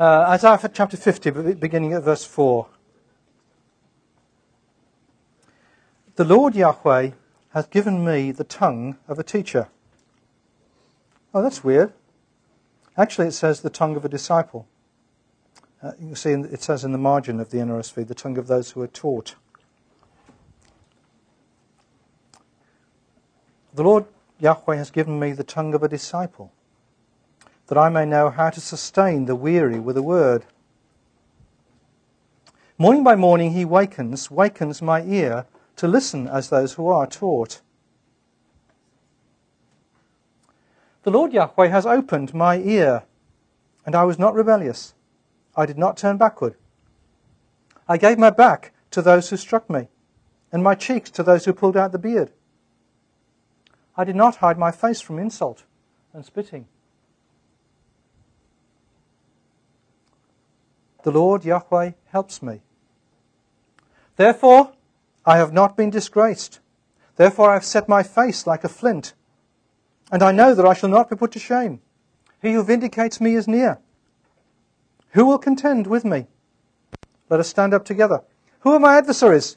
Uh, Isaiah chapter 50, beginning at verse 4. The Lord Yahweh has given me the tongue of a teacher. Oh, that's weird. Actually, it says the tongue of a disciple. Uh, you can see it says in the margin of the NRSV, the tongue of those who are taught. The Lord Yahweh has given me the tongue of a disciple, that I may know how to sustain the weary with a word. Morning by morning he wakens, wakens my ear to listen as those who are taught. The Lord Yahweh has opened my ear, and I was not rebellious. I did not turn backward. I gave my back to those who struck me, and my cheeks to those who pulled out the beard. I did not hide my face from insult and spitting. The Lord Yahweh helps me. Therefore, I have not been disgraced. Therefore, I have set my face like a flint, and I know that I shall not be put to shame. He who vindicates me is near. Who will contend with me? Let us stand up together. Who are my adversaries?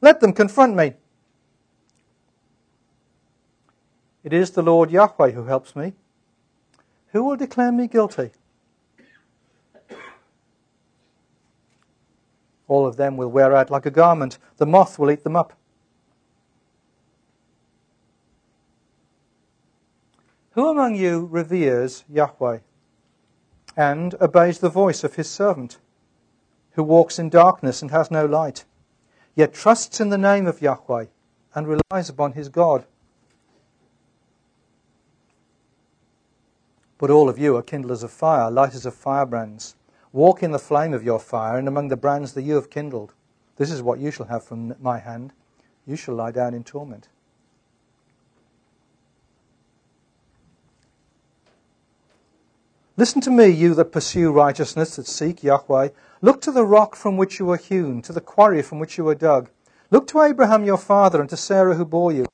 Let them confront me. It is the Lord Yahweh who helps me. Who will declare me guilty? All of them will wear out like a garment. The moth will eat them up. Who among you reveres Yahweh and obeys the voice of his servant, who walks in darkness and has no light, yet trusts in the name of Yahweh and relies upon his God? But all of you are kindlers of fire, lighters of firebrands. Walk in the flame of your fire and among the brands that you have kindled. This is what you shall have from my hand. You shall lie down in torment. Listen to me, you that pursue righteousness, that seek Yahweh. Look to the rock from which you were hewn, to the quarry from which you were dug. Look to Abraham your father and to Sarah who bore you.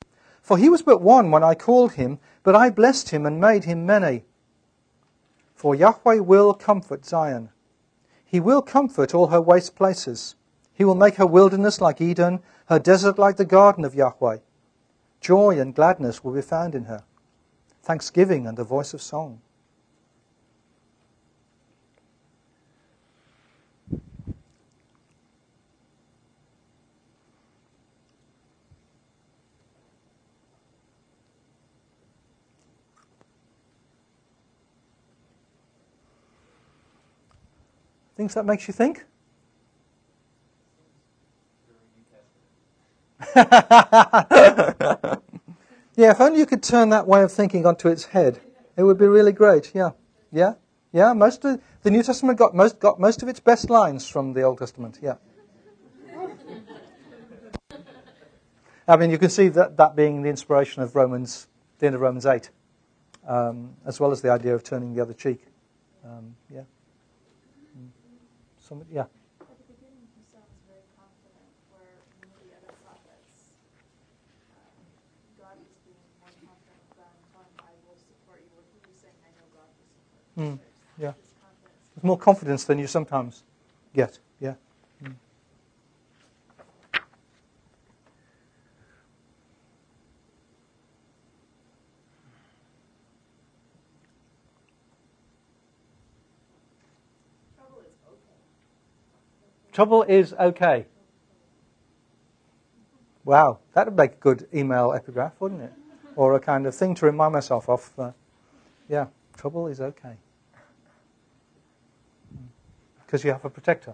For he was but one when I called him, but I blessed him and made him many. For Yahweh will comfort Zion he will comfort all her waste places. He will make her wilderness like Eden, her desert like the garden of Yahweh. Joy and gladness will be found in her, thanksgiving and a voice of song. Things that makes you think? yeah, if only you could turn that way of thinking onto its head, it would be really great. Yeah, yeah, yeah. Most of the New Testament got most got most of its best lines from the Old Testament. Yeah. I mean, you can see that that being the inspiration of Romans, the end of Romans eight, um, as well as the idea of turning the other cheek. Um, yeah. Somebody, yeah. At the beginning, he sounds very confident, where many other prophets, God is being more confident with them, telling I will support you. Where he was saying, I know God will support you. Mm, yeah. There's more confidence than you sometimes get. Yeah. Mm. Trouble is okay. Wow, that would make a good email epigraph, wouldn't it? Or a kind of thing to remind myself of. Uh, yeah, trouble is okay. Because you have a protector.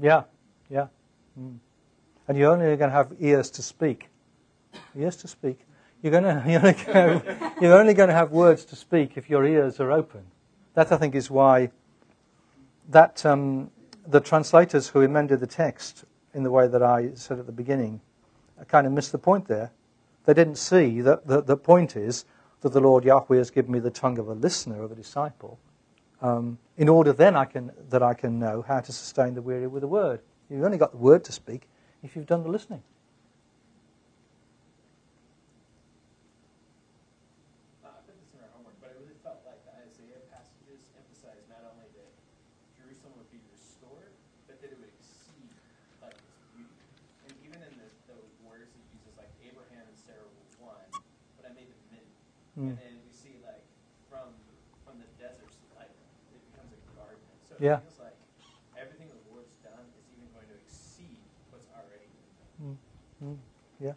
Yeah, yeah. Mm. And you're only going to have ears to speak. Ears to speak. You're, going to, you're, only going to have, you're only going to have words to speak if your ears are open. That, I think, is why that um, the translators who amended the text in the way that I said at the beginning kind of missed the point there. They didn't see that the, the point is that the Lord Yahweh has given me the tongue of a listener, of a disciple, um, in order then I can, that I can know how to sustain the weary with a word. You've only got the word to speak if you've done the listening. Uh, I put this in our homework, but I really felt like the Isaiah passages emphasize not only that Jerusalem would be restored, but that it would exceed like its beauty. And even in the, the words he uses, like Abraham and Sarah were one, but I made them many. Mm. And then we see like from from the deserts, like it becomes a garden. So Yeah. it feels like everything the Lord's done is even going to exceed what's already been done. Mm, yeah.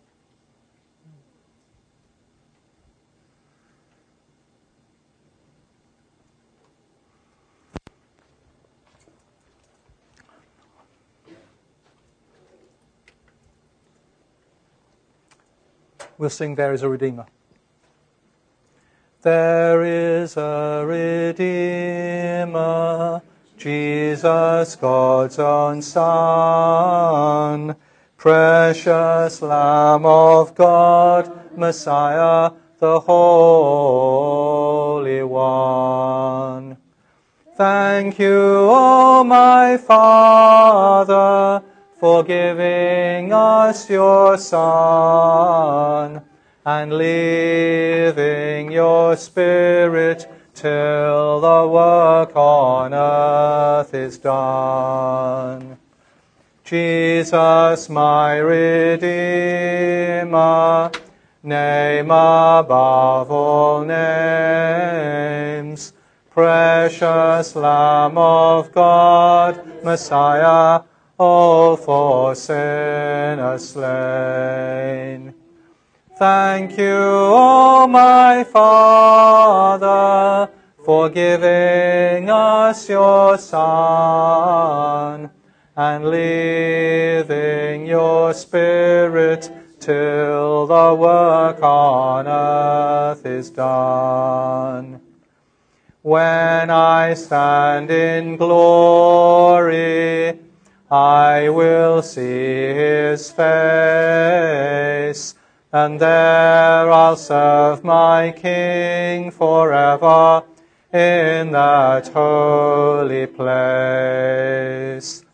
We'll sing There is a Redeemer. There is a Redeemer, Jesus, God's own Son, precious Lamb of God, Messiah, the Holy One. Thank you, O my Father, for giving us your Son and leaving your Spirit till the work on earth is done. Jesus, my Redeemer, name above all names, precious Lamb of God, Messiah, all for sinners slain. Thank you, O my Father, for giving us your Son and leaving your Spirit till the work on earth is done. When I stand in glory, I will see his face, and there I'll serve my King forever in that holy place.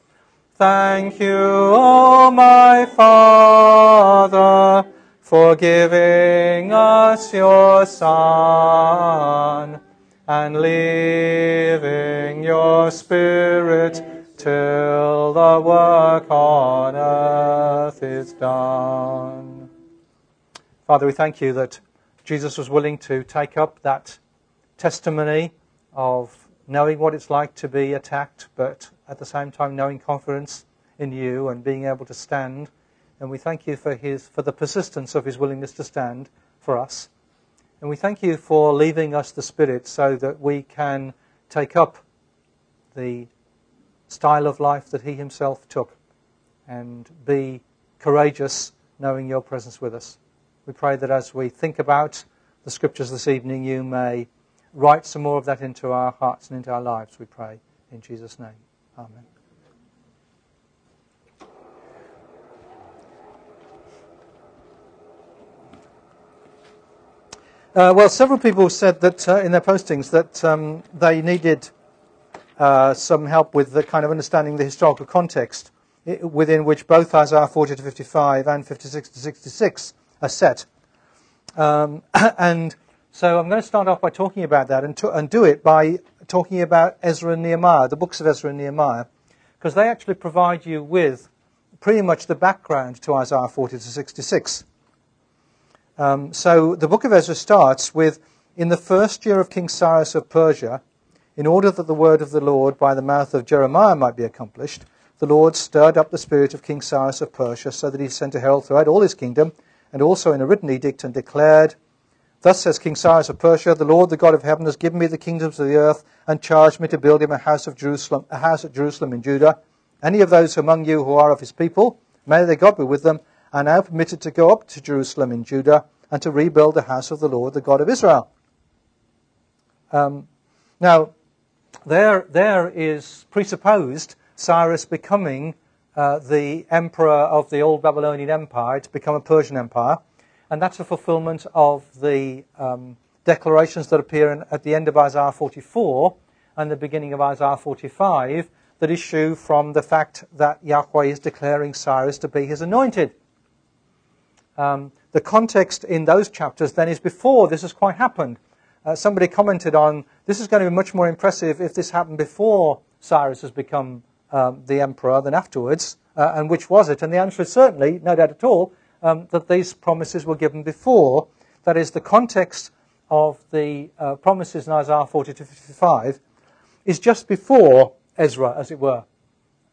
Thank you, O my Father, for giving us your Son and leaving your Spirit till the work on earth is done. Father, we thank you that Jesus was willing to take up that testimony of knowing what it's like to be attacked, but at the same time knowing confidence in you and being able to stand. And we thank you for his for the persistence of his willingness to stand for us. And we thank you for leaving us the Spirit so that we can take up the style of life that he himself took and be courageous knowing your presence with us. We pray that as we think about the scriptures this evening, you may write some more of that into our hearts and into our lives, we pray. In Jesus' name. Amen. Uh, well, several people said that uh, in their postings that um, they needed uh, some help with the kind of understanding the historical context within which both Isaiah 40 to 55 and 56 to 66 are set. Um, and so I'm going to start off by talking about that and, to, and do it by talking about Ezra and Nehemiah, the books of Ezra and Nehemiah, because they actually provide you with pretty much the background to Isaiah 40 to 66. Um, so the book of Ezra starts with In the first year of King Cyrus of Persia, in order that the word of the Lord by the mouth of Jeremiah might be accomplished, the Lord stirred up the spirit of King Cyrus of Persia, so that he sent a herald throughout all his kingdom, and also in a written edict, and declared, Thus says King Cyrus of Persia, The Lord, the God of heaven, has given me the kingdoms of the earth, and charged me to build him a house of Jerusalem, a house at Jerusalem in Judah, Any of those among you who are of his people, may their God be with them, are now permitted to go up to Jerusalem in Judah and to rebuild the house of the Lord, the God of Israel. Um, now, there, there is presupposed Cyrus becoming uh, the emperor of the old Babylonian Empire to become a Persian Empire, and that's a fulfillment of the um, declarations that appear in, at the end of Isaiah 44 and the beginning of Isaiah 45 that issue from the fact that Yahweh is declaring Cyrus to be his anointed. Um, the context in those chapters then is before this has quite happened. Uh, somebody commented on this is going to be much more impressive if this happened before Cyrus has become um, the emperor than afterwards. Uh, and which was it? And the answer is certainly, no doubt at all, um, that these promises were given before. That is, the context of the uh, promises in Isaiah 40 to 55 is just before Ezra, as it were.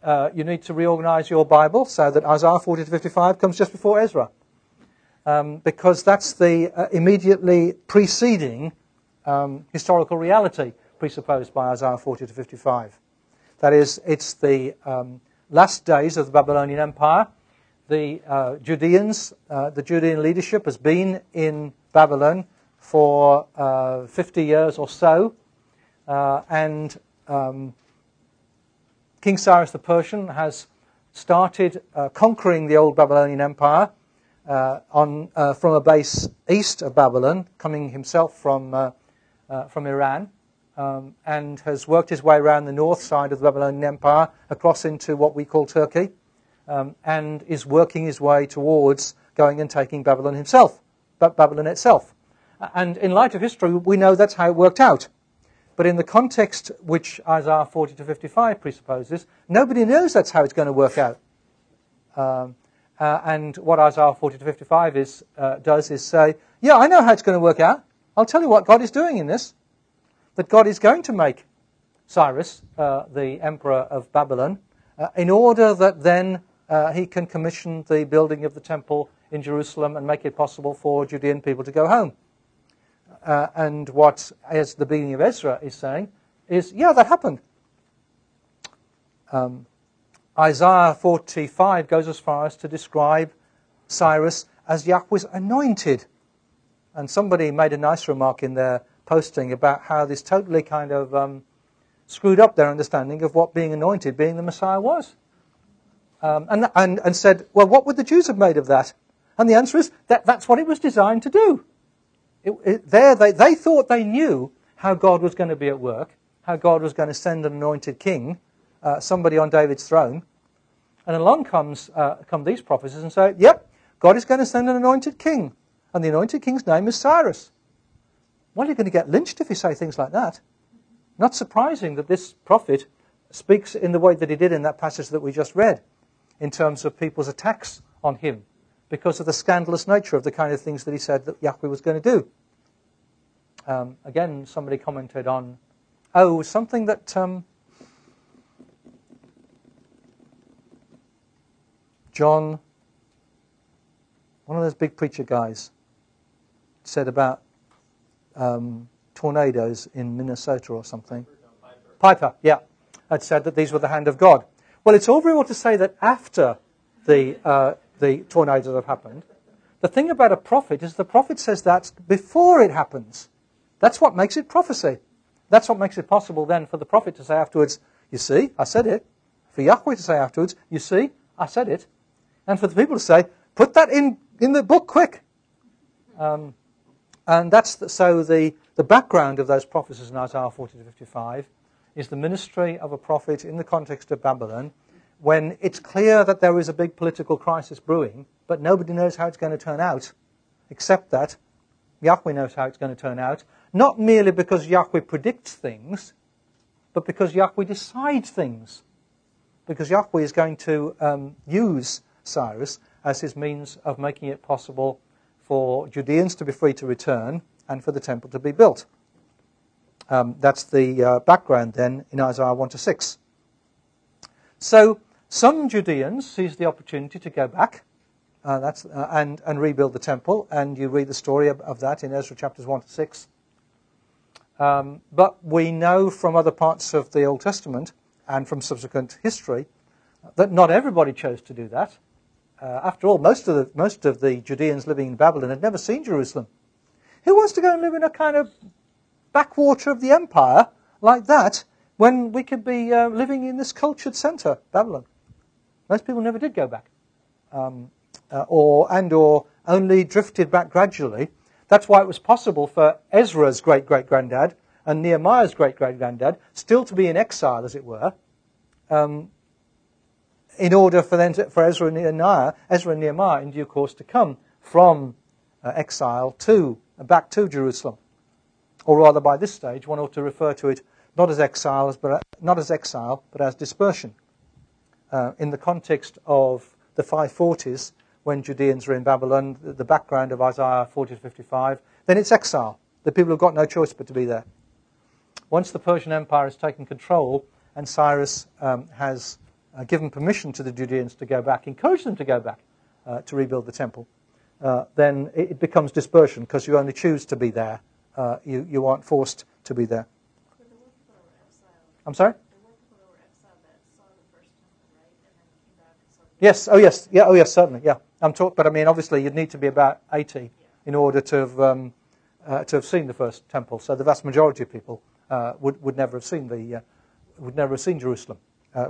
Uh, you need to reorganize your Bible so that Isaiah 40 to 55 comes just before Ezra. Um, because that's the uh, immediately preceding um, historical reality presupposed by Isaiah 40 to 55. That is, it's the um, last days of the Babylonian Empire. The uh, Judeans, uh, the Judean leadership has been in Babylon for uh, 50 years or so, uh, and um, King Cyrus the Persian has started uh, conquering the old Babylonian Empire uh, on, from a base east of Babylon, coming himself from from Iran um, and has worked his way around the north side of the Babylonian Empire across into what we call Turkey um, and is working his way towards going and taking Babylon himself, Babylon itself. And in light of history, we know that's how it worked out. But in the context which Isaiah 40 to 55 presupposes, nobody knows that's how it's going to work out. Um, uh, and what Isaiah 40 to 55 is, uh, does is say, yeah, I know how it's going to work out. I'll tell you what God is doing in this. That God is going to make Cyrus uh, the emperor of Babylon uh, in order that then uh, he can commission the building of the temple in Jerusalem and make it possible for Judean people to go home. Uh, and what, as the beginning of Ezra is saying, is yeah, that happened. Um, Isaiah 45 goes as far as to describe Cyrus as Yahweh's anointed. And somebody made a nice remark in their posting about how this totally kind of um, screwed up their understanding of what being anointed, being the Messiah was. Um, and, and, and said, well, what would the Jews have made of that? And the answer is that that's what it was designed to do. It, it, there, they, they thought they knew how God was going to be at work, how God was going to send an anointed king, uh, somebody on David's throne. And along comes uh, come these prophecies and say, yep, God is going to send an anointed king and the anointed king's name is Cyrus. Well, you're going to get lynched if you say things like that. Not surprising that this prophet speaks in the way that he did in that passage that we just read, in terms of people's attacks on him, because of the scandalous nature of the kind of things that he said that Yahweh was going to do. Um, again, somebody commented on, oh, something that um, John, one of those big preacher guys, said about um, tornadoes in Minnesota or something. Piper, yeah, had said that these were the hand of God. Well, it's all very well to say that after the, uh, the tornadoes have happened. The thing about a prophet is the prophet says that before it happens. That's what makes it prophecy. That's what makes it possible then for the prophet to say afterwards, You see, I said it. For Yahweh to say afterwards, You see, I said it. And for the people to say, Put that in, in the book quick. Um, and that's the, so the, the background of those prophecies in Isaiah 40 to 55 is the ministry of a prophet in the context of Babylon when it's clear that there is a big political crisis brewing, but nobody knows how it's going to turn out, except that Yahweh knows how it's going to turn out, not merely because Yahweh predicts things, but because Yahweh decides things. Because Yahweh is going to um, use Cyrus as his means of making it possible for Judeans to be free to return and for the temple to be built. Um, that's the uh, background then in Isaiah 1 to 6. So some Judeans seize the opportunity to go back uh, that's, uh, and, and rebuild the temple, and you read the story of, of that in Ezra chapters 1 to 6. Um, but we know from other parts of the Old Testament and from subsequent history that not everybody chose to do that. Uh, after all, most of, the, most of the Judeans living in Babylon had never seen Jerusalem. Who wants to go and live in a kind of backwater of the empire like that when we could be uh, living in this cultured center, Babylon? Most people never did go back, um, uh, or and or only drifted back gradually. That's why it was possible for Ezra's great great granddad and Nehemiah's great great granddad still to be in exile, as it were, um, in order for them to, for Ezra and Nehemiah, Ezra and Nehemiah, in due course, to come from uh, exile to uh, back to Jerusalem, or rather, by this stage, one ought to refer to it not as exile, but uh, not as exile, but as dispersion. Uh, in the context of the 540s, when Judeans are in Babylon, the background of Isaiah 40 to 55, then it's exile. The people have got no choice but to be there. Once the Persian Empire has taken control and Cyrus um, has uh, given permission to the Judeans to go back, encouraged them to go back uh, to rebuild the temple, uh, then it, becomes dispersion because you only choose to be there. Uh, you, you aren't forced to be there. I'm sorry? Yes. Oh, yes. Yeah. Oh, yes. Certainly. Yeah. I'm talking, but I mean, obviously, you'd need to be about 80 in order to have um, uh, to have seen the first temple. So the vast majority of people uh, would would never have seen the would never have seen Jerusalem. Uh,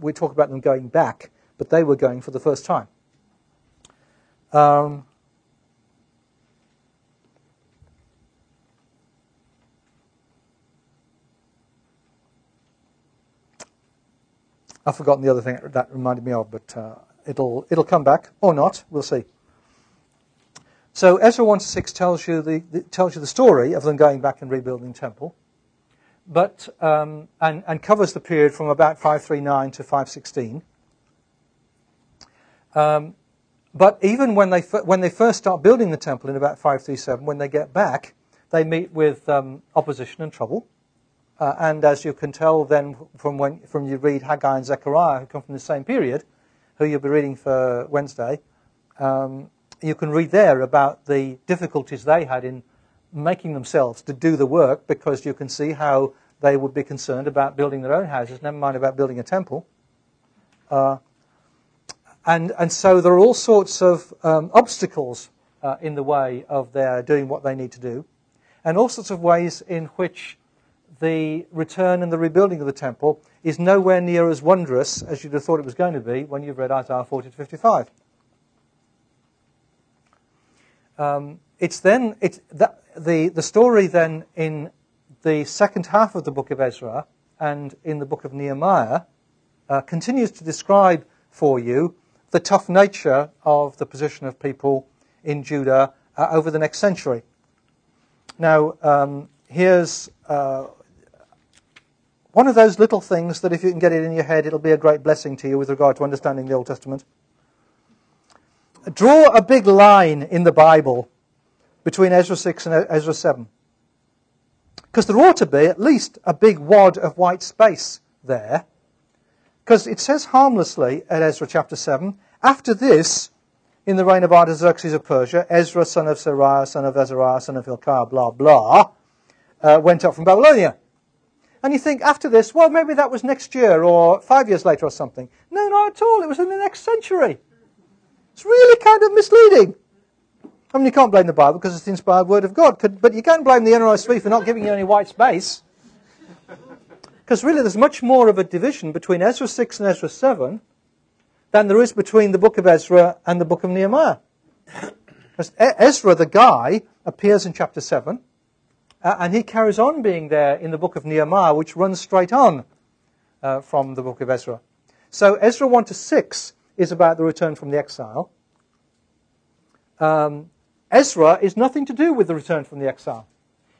we talk about them going back, but they were going for the first time. Um, I've forgotten the other thing that reminded me of, but uh, it'll it'll come back or not. We'll see. So Ezra one to six tells you the, the, tells you the story of them going back and rebuilding the temple, but um, and and covers the period from about five three nine to five sixteen. Um, but even when they when they first start building the temple in about five three seven, when they get back, they meet with um, opposition and trouble. Uh, and as you can tell then from when from you read Haggai and Zechariah, who come from the same period, who you'll be reading for Wednesday, um, you can read there about the difficulties they had in making themselves to do the work because you can see how they would be concerned about building their own houses, never mind about building a temple. Uh, and, and so there are all sorts of um, obstacles uh, in the way of their doing what they need to do, and all sorts of ways in which the return and the rebuilding of the temple is nowhere near as wondrous as you'd have thought it was going to be when you've read Isaiah 40 to 55. Um, it's then it's that, the the story then in the second half of the book of Ezra and in the book of Nehemiah uh, continues to describe for you the tough nature of the position of people in Judah uh, over the next century. Now, um, here's uh, one of those little things that if you can get it in your head, it'll be a great blessing to you with regard to understanding the Old Testament. Draw a big line in the Bible between Ezra 6 and Ezra 7. Because there ought to be at least a big wad of white space there. Because it says harmlessly at Ezra chapter 7, after this, in the reign of Artaxerxes of Persia, Ezra, son of Seraiah, son of Azariah, son of Hilkiah, blah, blah, uh, went up from Babylonia. And you think after this, well, maybe that was next year or five years later or something. No, not at all. It was in the next century. It's really kind of misleading. I mean, you can't blame the Bible because it's the inspired word of God, but you can blame the NRSV for not giving you any white space. Because really, there's much more of a division between Ezra 6 and Ezra 7 than there is between the book of Ezra and the book of Nehemiah. Because Ezra, the guy, appears in chapter 7. Uh, and he carries on being there in the book of Nehemiah, which runs straight on uh, from the book of Ezra. So Ezra 1 to 6 is about the return from the exile. Um, Ezra is nothing to do with the return from the exile.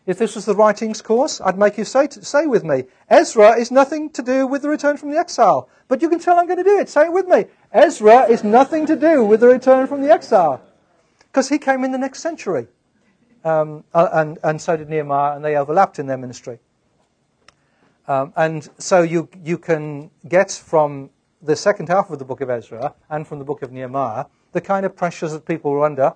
If this was the writings course, I'd make you say, to, say with me, Ezra is nothing to do with the return from the exile. But you can tell I'm going to do it. Say it with me. Ezra is nothing to do with the return from the exile. Because he came in the next century um, uh, and, and so did Nehemiah, and they overlapped in their ministry. Um, and so you, you can get from the second half of the book of Ezra and from the book of Nehemiah the kind of pressures that people were under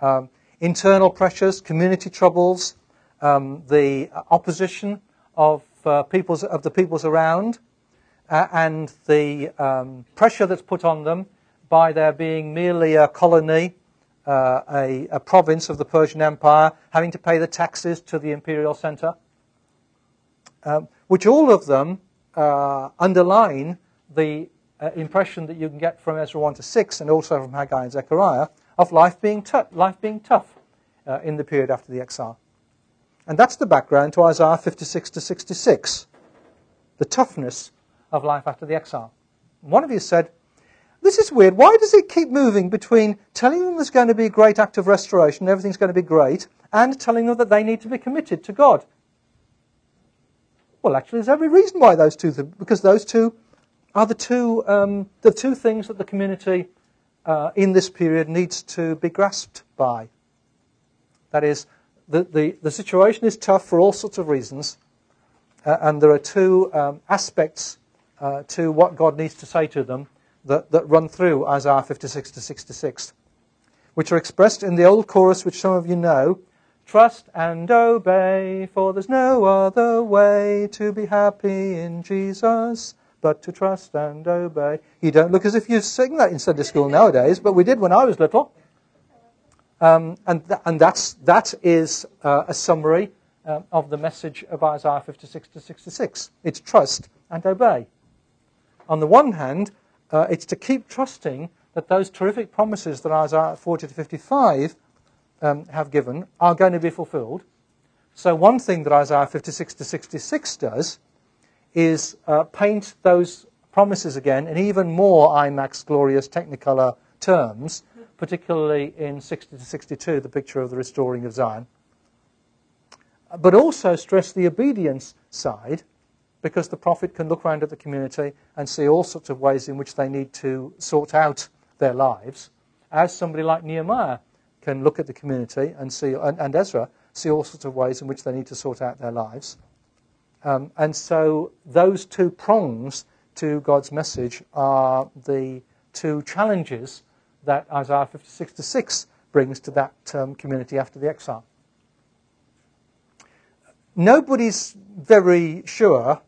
um, internal pressures, community troubles, um, the opposition of, uh, peoples, of the peoples around, uh, and the um, pressure that's put on them by their being merely a colony, uh, a, a, province of the Persian Empire, having to pay the taxes to the imperial center, um, which all of them uh, underline the uh, impression that you can get from Ezra 1 to 6 and also from Haggai and Zechariah of life being, t- life being tough uh, in the period after the exile. And that's the background to Isaiah 56 to 66, the toughness of life after the exile. One of you said, This is weird. Why does it keep moving between telling them there's going to be a great act of restoration, everything's going to be great, and telling them that they need to be committed to God? Well, actually, there's every reason why those two, because those two are the two, um, the two things that the community uh, in this period needs to be grasped by. That is, the, the, the situation is tough for all sorts of reasons, uh, and there are two um, aspects uh, to what God needs to say to them that, that run through Isaiah 56 to 66, which are expressed in the old chorus, which some of you know. Trust and obey, for there's no other way to be happy in Jesus but to trust and obey. You don't look as if you sing that in Sunday school nowadays, but we did when I was little. Um, and th- and that's, that is uh, a summary uh, of the message of Isaiah 56 to 66. It's trust and obey. On the one hand, uh, it's to keep trusting that those terrific promises that Isaiah 40 to 55 um, have given are going to be fulfilled. So, one thing that Isaiah 56 to 66 does is uh, paint those promises again in even more IMAX glorious Technicolor terms, particularly in 60 to 62, the picture of the restoring of Zion. But also stress the obedience side, because the prophet can look around at the community and see all sorts of ways in which they need to sort out their lives, as somebody like Nehemiah can look at the community and see, and, and Ezra see all sorts of ways in which they need to sort out their lives. Um, and so those two prongs to God's message are the two challenges that Isaiah 56 to 6 brings to that um, community after the exile. Nobody's very sure,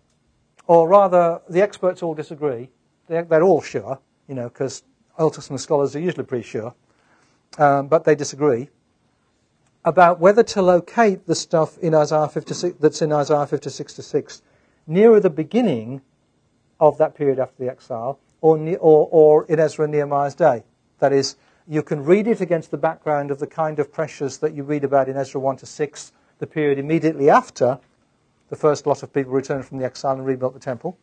or rather, the experts all disagree. They're, they're all sure, you know, because Old Testament scholars are usually pretty sure, um, but they disagree about whether to locate the stuff in Isaiah 56 that's in Isaiah 56 to 6 nearer the beginning of that period after the exile or, or, or in Ezra and Nehemiah's day. That is, you can read it against the background of the kind of pressures that you read about in Ezra 1 to 6, the period immediately after the first lot of people returned from the exile and rebuilt the temple.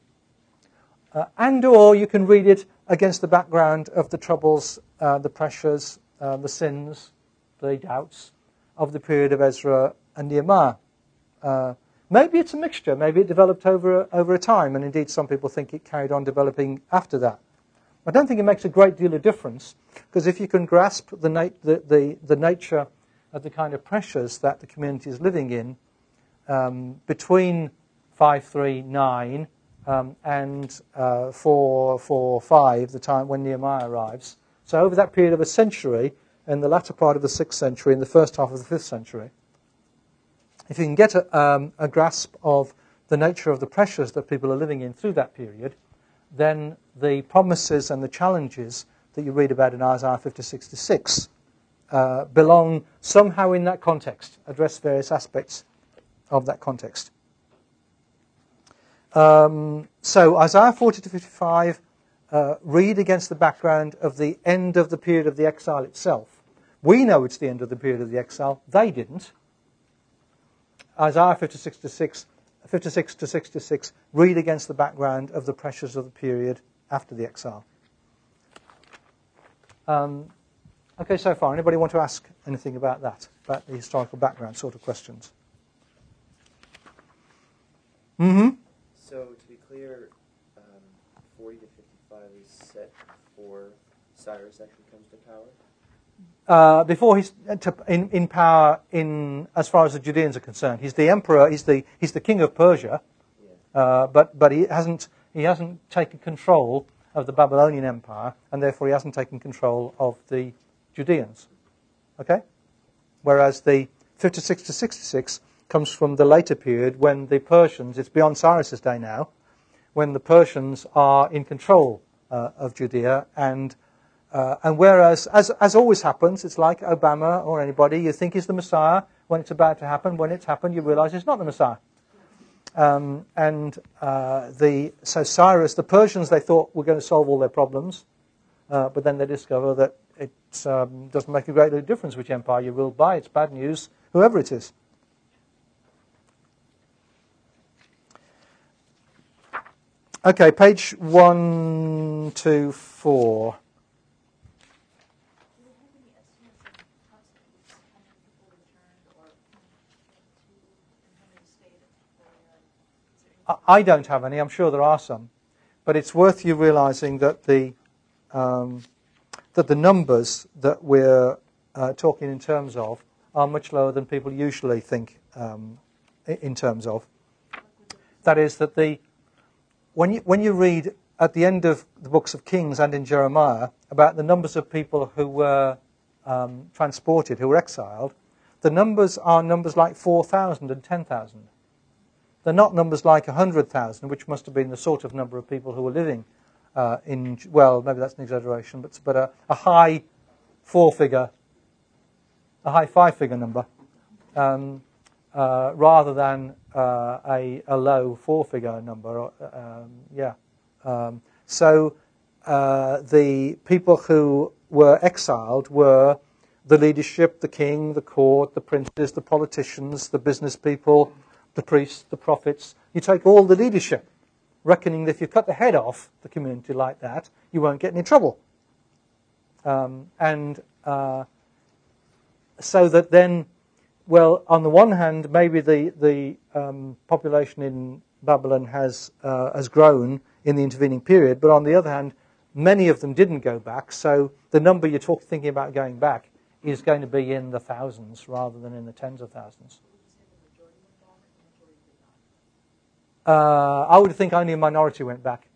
Uh, and or you can read it against the background of the troubles, uh, the pressures, uh, the sins, the doubts of the period of Ezra and Nehemiah. Uh, maybe it's a mixture. Maybe it developed over, over a time, and indeed some people think it carried on developing after that. I don't think it makes a great deal of difference, because if you can grasp the, the, the, the, nature of the kind of pressures that the community is living in um, between 539 um, and uh, 445, the time when Nehemiah arrives, so over that period of a century, in the latter part of the 6th century and the first half of the 5th century. If you can get a, um, a grasp of the nature of the pressures that people are living in through that period, then the promises and the challenges that you read about in Isaiah 56 to 6 uh, belong somehow in that context, address various aspects of that context. Um, so Isaiah 40 to 55 uh, read against the background of the end of the period of the exile itself. We know it's the end of the period of the exile. They didn't. Isaiah 56 to 6, 56 to 66 read against the background of the pressures of the period after the exile. Um, okay, so far. Anybody want to ask anything about that, about the historical background sort of questions? Mm-hmm. So to be clear, um, 40 to 55 is set before Cyrus actually comes to power. Uh, before he's in, in, power in as far as the Judeans are concerned. He's the emperor. He's the he's the king of Persia, uh, but but he hasn't he hasn't taken control of the Babylonian Empire, and therefore he hasn't taken control of the Judeans. Okay, whereas the 56 to 66 comes from the later period when the Persians. It's beyond Cyrus's day now, when the Persians are in control uh, of Judea. And, uh, and whereas, as, as always happens, it's like Obama or anybody, you think he's the Messiah. When it's about to happen, when it's happened, you realize it's not the Messiah. Um, and uh, the, so Cyrus, the Persians, they thought were going to solve all their problems. Uh, but then they discover that it um, doesn't make a great deal of difference which empire you ruled by. It's bad news, whoever it is. Okay, page one to four. Do we have any estimates of approximately how many people returned or came to and how many stayed at the, is there any? I don't have any. I'm sure there are some, but it's worth you realizing that the um, that the numbers that we're uh, talking in terms of are much lower than people usually think um, in terms of. That is that the when you when you read at the end of the books of Kings and in Jeremiah about the numbers of people who were um, transported, who were exiled, the numbers are numbers like 4,000 and 10,000. They're not numbers like 100,000, which must have been the sort of number of people who were living uh, in, well, maybe that's an exaggeration, but, but a, a high four figure, a high five figure number, um, uh, rather than uh, a, a low four figure number. Um, yeah. Um, so uh, the people who were exiled were the leadership, the king, the court, the princes, the politicians, the business people, the priests, the prophets. You take all the leadership, reckoning that if you cut the head off the community like that, you won't get any trouble. Um, and uh, so that then, well, on the one hand, maybe the the um, population in Babylon has uh, has grown in the intervening period, but on the other hand, many of them didn't go back. So the number you're talk, thinking about going back is going to be in the thousands rather than in the tens of thousands. Uh, I would think only a minority went back.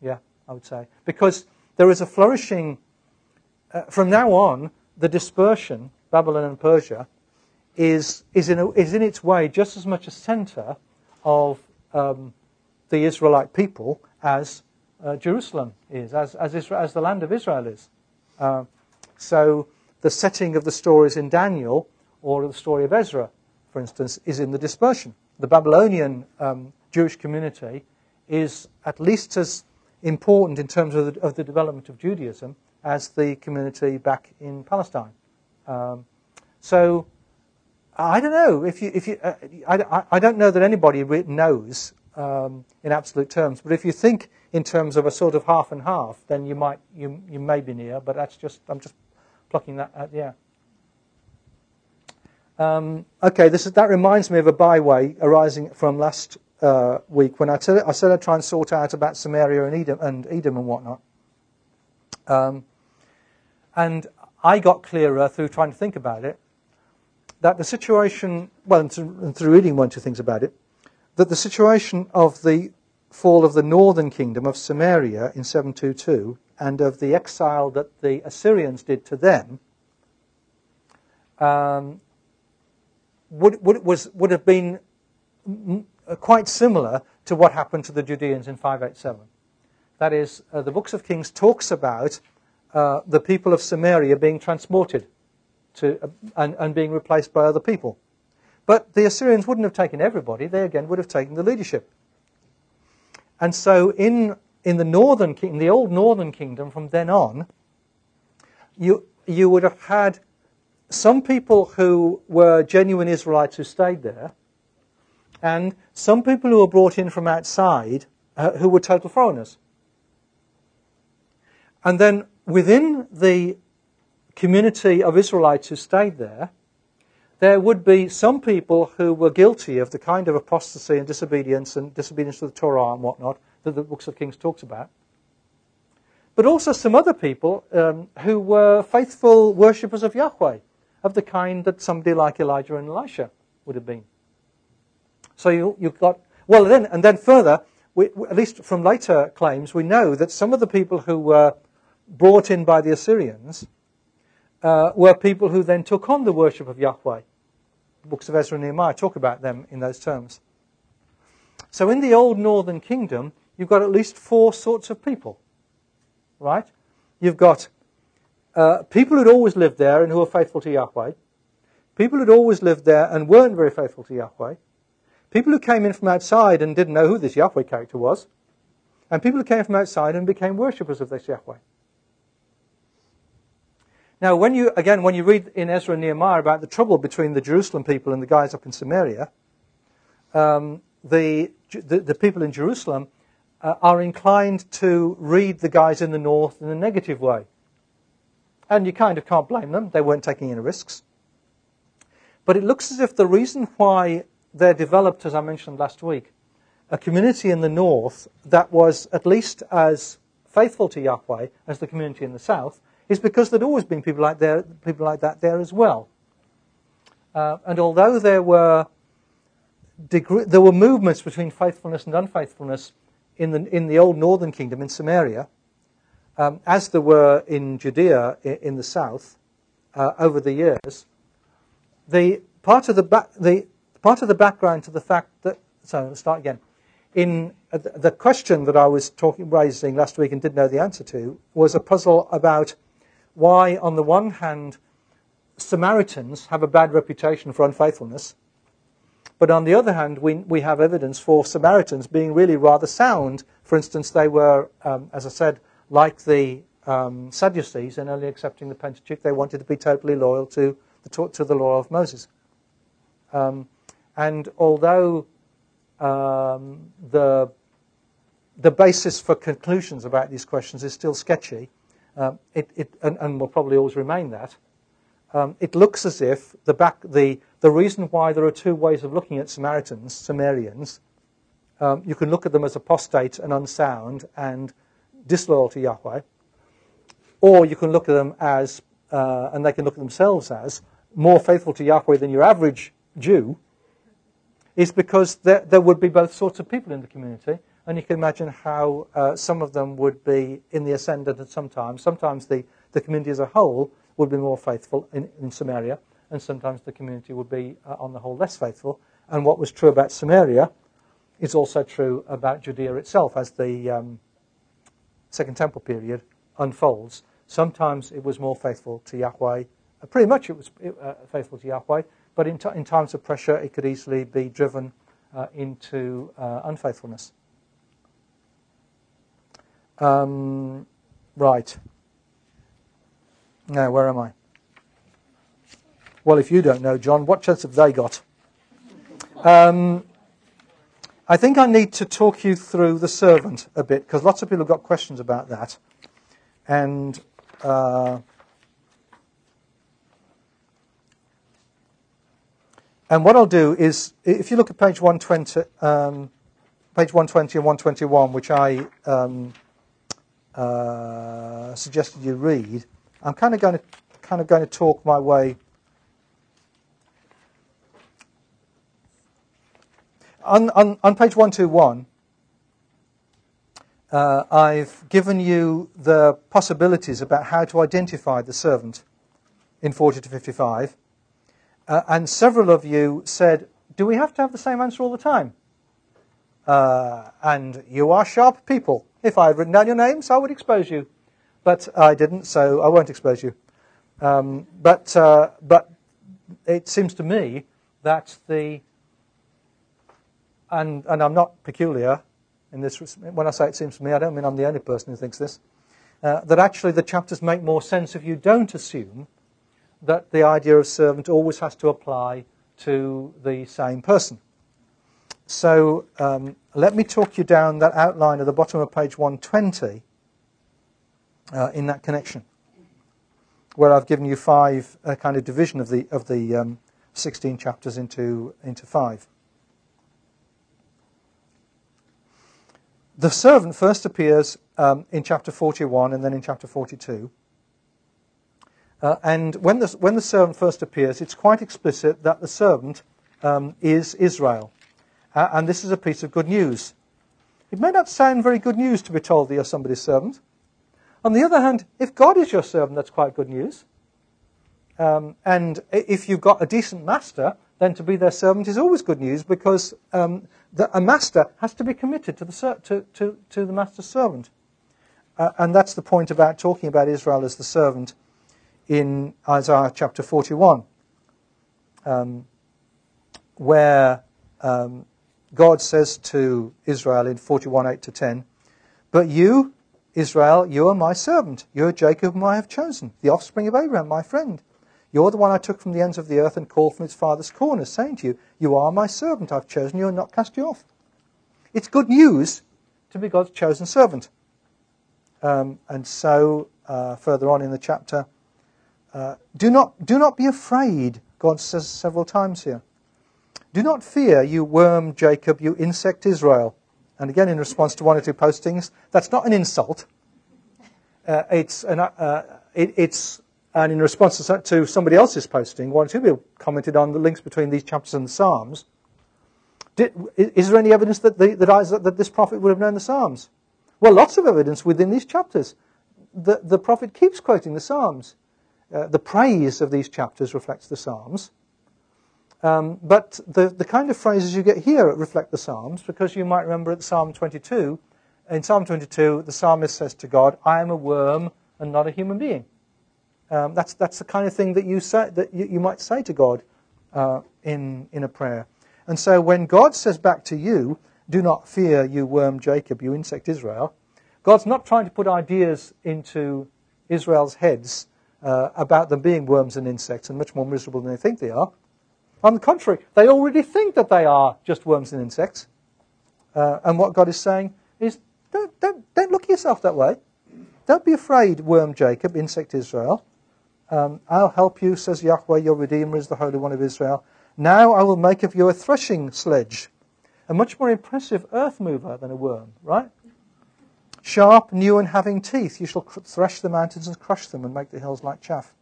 Yeah, I would say. Because there is a flourishing, uh, from now on, the dispersion, Babylon and Persia, is, is, in, a, is in its way just as much a center of um, the Israelite people as uh, Jerusalem is, as, as, Israel, as the land of Israel is. Uh, so the setting of the stories in Daniel or the story of Ezra, for instance, is in the dispersion. The Babylonian um, Jewish community is at least as important in terms of the, of the development of Judaism as the community back in Palestine. Um, so I don't know if you if you uh, I, I don't know that anybody knows um, in absolute terms, but if you think in terms of a sort of half and half, then you might you you may be near. But that's just I'm just plucking that out. Yeah. Um, okay, this is, that reminds me of a byway arising from last uh, week when I said, I said I'd try and sort out about Samaria and Edom and, Edom and whatnot. Um, and I got clearer through trying to think about it that the situation, well, and through, and through reading one or two things about it, that the situation of the fall of the northern kingdom of Samaria in 722 and of the exile that the Assyrians did to them um, would, would, was, would have been quite similar to what happened to the Judeans in 587. That is, uh, the books of Kings talks about uh, the people of Samaria being transported to, uh, and, and being replaced by other people. But the Assyrians wouldn't have taken everybody, they again would have taken the leadership. And so in, in the northern the old northern kingdom from then on, you, you would have had some people who were genuine Israelites who stayed there, and some people who were brought in from outside uh, who were total foreigners. And then within the community of Israelites who stayed there, there would be some people who were guilty of the kind of apostasy and disobedience and disobedience to the Torah and whatnot that the books of Kings talks about. But also some other people um, who were faithful worshippers of Yahweh, of the kind that somebody like Elijah and Elisha would have been. So you, you've got, well, then, and then further, we, at least from later claims, we know that some of the people who were brought in by the Assyrians uh, were people who then took on the worship of Yahweh. The books of Ezra and Nehemiah talk about them in those terms. So in the old northern kingdom, you've got at least four sorts of people, right? You've got uh, people who'd always lived there and who were faithful to Yahweh, people who'd always lived there and weren't very faithful to Yahweh, people who came in from outside and didn't know who this Yahweh character was, and people who came from outside and became worshippers of this Yahweh. Now, when you, again, when you read in Ezra and Nehemiah about the trouble between the Jerusalem people and the guys up in Samaria, um, the, the, the, people in Jerusalem uh, are inclined to read the guys in the north in a negative way. And you kind of can't blame them. They weren't taking any risks. But it looks as if the reason why they developed, as I mentioned last week, a community in the north that was at least as faithful to Yahweh as the community in the south is because there'd always been people like, there, people like that there as well. Uh, and although there were there were movements between faithfulness and unfaithfulness in the, in the old northern kingdom in Samaria, um, as there were in Judea in, in the south uh, over the years, the part of the, ba- the part of the background to the fact that so let's start again. In uh, the question that I was talking raising last week and didn't know the answer to was a puzzle about why, on the one hand, Samaritans have a bad reputation for unfaithfulness, but on the other hand, we, we have evidence for Samaritans being really rather sound. For instance, they were, um, as I said, like the um, Sadducees in only accepting the Pentateuch. They wanted to be totally loyal to the, to the law of Moses. Um, and although um, the, the basis for conclusions about these questions is still sketchy, um, it, it, and, and, will probably always remain that. Um, it looks as if the, back, the, the reason why there are two ways of looking at Samaritans, Sumerians, um, you can look at them as apostate and unsound and disloyal to Yahweh, or you can look at them as, uh, and they can look at themselves as, more faithful to Yahweh than your average Jew, is because there, there would be both sorts of people in the community, and you can imagine how uh, some of them would be in the ascendant at some times. Sometimes the, the community as a whole would be more faithful in, in Samaria, and sometimes the community would be, uh, on the whole, less faithful. And what was true about Samaria is also true about Judea itself as the um, Second Temple period unfolds. Sometimes it was more faithful to Yahweh. Pretty much it was uh, faithful to Yahweh, but in, t- in, times of pressure it could easily be driven uh, into uh, unfaithfulness. Um, right. Now, where am I? Well, if you don't know, John, what chance have they got? Um, I think I need to talk you through the servant a bit because lots of people have got questions about that. And uh, and what I'll do is, if you look at page 120, um, page 120 and 121, which I um, uh, suggested you read, I'm kind of going to kind of going to talk my way. On, on, on page 121, uh, I've given you the possibilities about how to identify the servant in 40 to 55. Uh, and several of you said, Do we have to have the same answer all the time? Uh, and you are sharp people. If I had written down your names, I would expose you. But I didn't, so I won't expose you. Um, but, uh, but it seems to me that the, and, and I'm not peculiar in this, when I say it seems to me, I don't mean I'm the only person who thinks this, uh, that actually the chapters make more sense if you don't assume that the idea of servant always has to apply to the same person. So um, let me talk you down that outline at the bottom of page 120 uh, in that connection, where I've given you five a uh, kind of division of the of the um, 16 chapters into into five. The servant first appears um, in chapter 41 and then in chapter 42. Uh, and when the, when the servant first appears, it's quite explicit that the servant um, is Israel. Uh, and this is a piece of good news. It may not sound very good news to be told that you're somebody's servant. On the other hand, if God is your servant, that's quite good news. Um, and if you've got a decent master, then to be their servant is always good news because um, that a master has to be committed to the, ser- to, to, to the master's servant. Uh, and that's the point about talking about Israel as the servant in Isaiah chapter 41, um, where um, God says to Israel in 41 8 to 10, But you, Israel, you are my servant. You are Jacob, whom I have chosen, the offspring of Abraham, my friend. You're the one I took from the ends of the earth and called from its farthest corners, saying to you, You are my servant. I've chosen you and not cast you off. It's good news to be God's chosen servant. Um, and so, uh, further on in the chapter, uh, do, not, do not be afraid, God says several times here. Do not fear, you worm Jacob, you insect Israel. And again, in response to one or two postings, that's not an insult. Uh, it's, an, uh, it, it's and in response to, to somebody else's posting, one or two people commented on the links between these chapters and the Psalms. Did, is there any evidence that, the, that, Isaac, that this prophet would have known the Psalms? Well, lots of evidence within these chapters. The, the prophet keeps quoting the Psalms. Uh, the praise of these chapters reflects the Psalms. Um, but the, the kind of phrases you get here reflect the Psalms, because you might remember at Psalm 22, in Psalm 22, the psalmist says to God, I am a worm and not a human being. Um, that's, that's the kind of thing that you, say, that you, you might say to God uh, in, in a prayer. And so when God says back to you, do not fear, you worm Jacob, you insect Israel, God's not trying to put ideas into Israel's heads uh, about them being worms and insects and much more miserable than they think they are. On the contrary, they already think that they are just worms and insects. Uh, and what God is saying is, don't, don't, don't look at yourself that way. Don't be afraid, worm Jacob, insect Israel. Um, I'll help you, says Yahweh, your Redeemer is the Holy One of Israel. Now I will make of you a threshing sledge, a much more impressive earth mover than a worm, right? Sharp, new, and having teeth, you shall thresh the mountains and crush them and make the hills like chaff.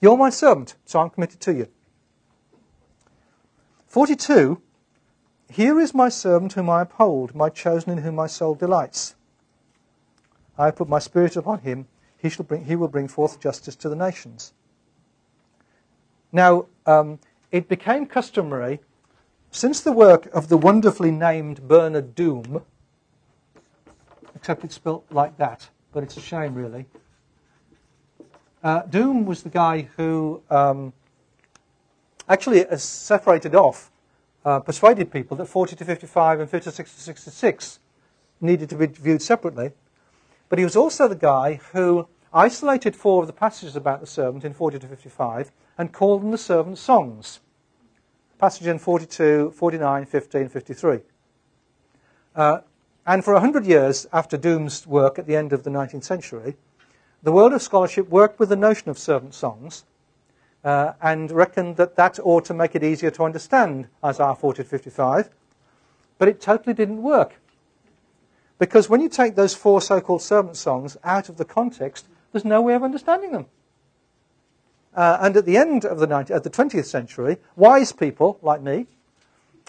You're my servant, so I'm committed to you. 42. Here is my servant whom I uphold, my chosen in whom my soul delights. I have put my spirit upon him. He, shall bring, he will bring forth justice to the nations. Now, um, it became customary, since the work of the wonderfully named Bernard Duhm, except it's spelt like that, but it's a shame, really. Uh, Duhm was the guy who um, actually uh, separated off, uh, persuaded people that 40 to 55 and 56 to 66 needed to be viewed separately. But he was also the guy who isolated four of the passages about the servant in 40 to 55 and called them the servant songs. Passage in 42, 49, 15, 53. Uh, and for a hundred years after Duhm's work at the end of the 19th century, the world of scholarship worked with the notion of servant songs uh, and reckoned that that ought to make it easier to understand Isaiah 40 to 55. But it totally didn't work. Because when you take those four so called servant songs out of the context, there's no way of understanding them. Uh, and at the end of the, 19th, of the 20th century, wise people like me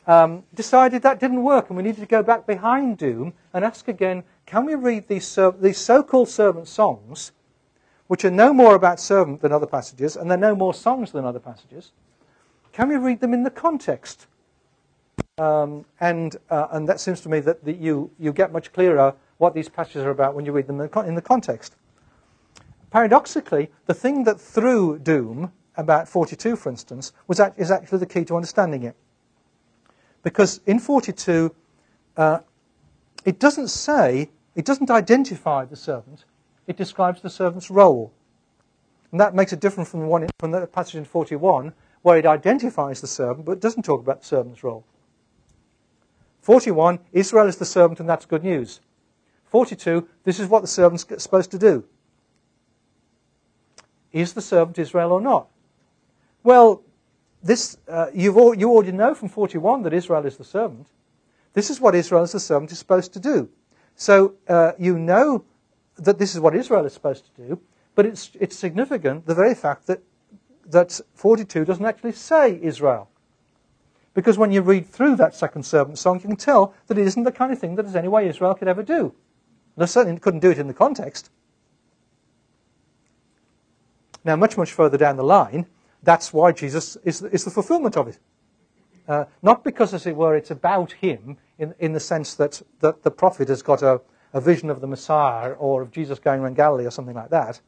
um, decided that didn't work and we needed to go back behind Duhm and ask again can we read these, these so called servant songs which are no more about servant than other passages, and they're no more songs than other passages, can we read them in the context? Um, and, uh, and that seems to me that the, you, you get much clearer what these passages are about when you read them in the, in the context. Paradoxically, the thing that threw Duhm, about 42 for instance, was act, is actually the key to understanding it. Because in 42, uh, it doesn't say, it doesn't identify the servant, it describes the servant's role. And that makes it different from one from the passage in 41, where it identifies the servant but doesn't talk about the servant's role. 41, Israel is the servant and that's good news. 42, this is what the servant's supposed to do. Is the servant Israel or not? Well, this, uh, you've all, you already know from 41 that Israel is the servant. This is what Israel as the servant is supposed to do. So uh, you know that this is what Israel is supposed to do, but it's, it's significant, the very fact that, that 42 doesn't actually say Israel. Because when you read through that second servant song, you can tell that it isn't the kind of thing that there's any way Israel could ever do. They certainly couldn't do it in the context. Now, much, much further down the line, that's why Jesus is, is the fulfillment of it. Uh, not because, as it were, it's about him in, in the sense that, that the prophet has got a, a vision of the Messiah or of Jesus going around Galilee or something like that,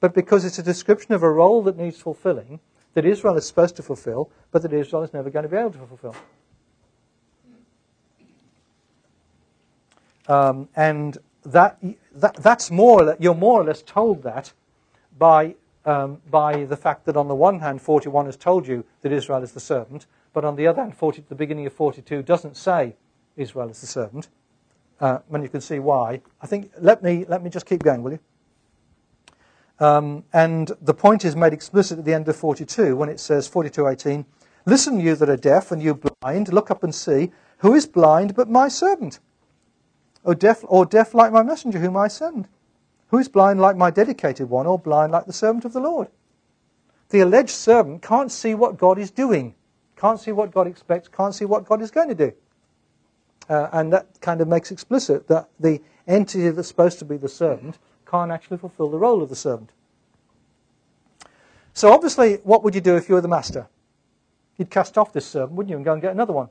but because it's a description of a role that needs fulfilling, that Israel is supposed to fulfill, but that Israel is never going to be able to fulfill. Um, and that, that, that's more, you're more or less told that by, um, by the fact that on the one hand, 41 has told you that Israel is the servant, but on the other hand, 40, the beginning of 42 doesn't say Israel is the servant. Uh, and you can see why. I think, let me, let me just keep going, will you? Um, and the point is made explicit at the end of 42 when it says, 42.18, Listen, you that are deaf and you blind, look up and see, who is blind but my servant? Or deaf, or deaf like my messenger whom I send? Who is blind like my dedicated one, or blind like the servant of the Lord? The alleged servant can't see what God is doing, can't see what God expects, can't see what God is going to do. Uh, and that kind of makes explicit that the entity that's supposed to be the servant can't actually fulfill the role of the servant. So obviously, what would you do if you were the master? You'd cast off this servant, wouldn't you, and go and get another one.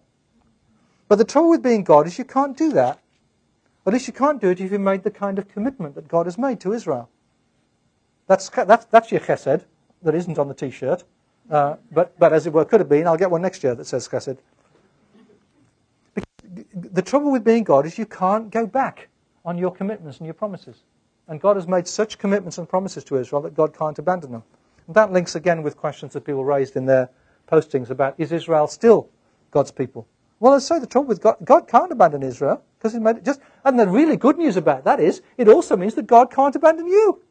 But the trouble with being God is you can't do that. At least you can't do it if you made the kind of commitment that God has made to Israel. That's, that's, that's your chesed that isn't on the t-shirt. Uh, but, but as it were, could have been. I'll get one next year that says chesed. The trouble with being God is you can't go back on your commitments and your promises. And God has made such commitments and promises to Israel that God can't abandon them. And that links again with questions that people raised in their postings about is Israel still God's people? Well, I say the trouble with God, God can't abandon Israel because He made it just. And the really good news about that is it also means that God can't abandon you.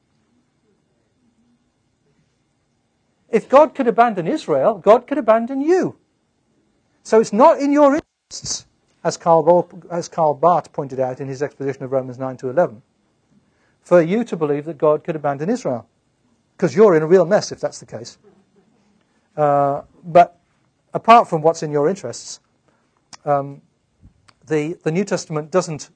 If God could abandon Israel, God could abandon you. So it's not in your interests, as Karl, as Karl Barth pointed out in his exposition of Romans 9 to 11 for you to believe that God could abandon Israel. Because you're in a real mess if that's the case. Uh, but apart from what's in your interests, um, the, the New Testament doesn't,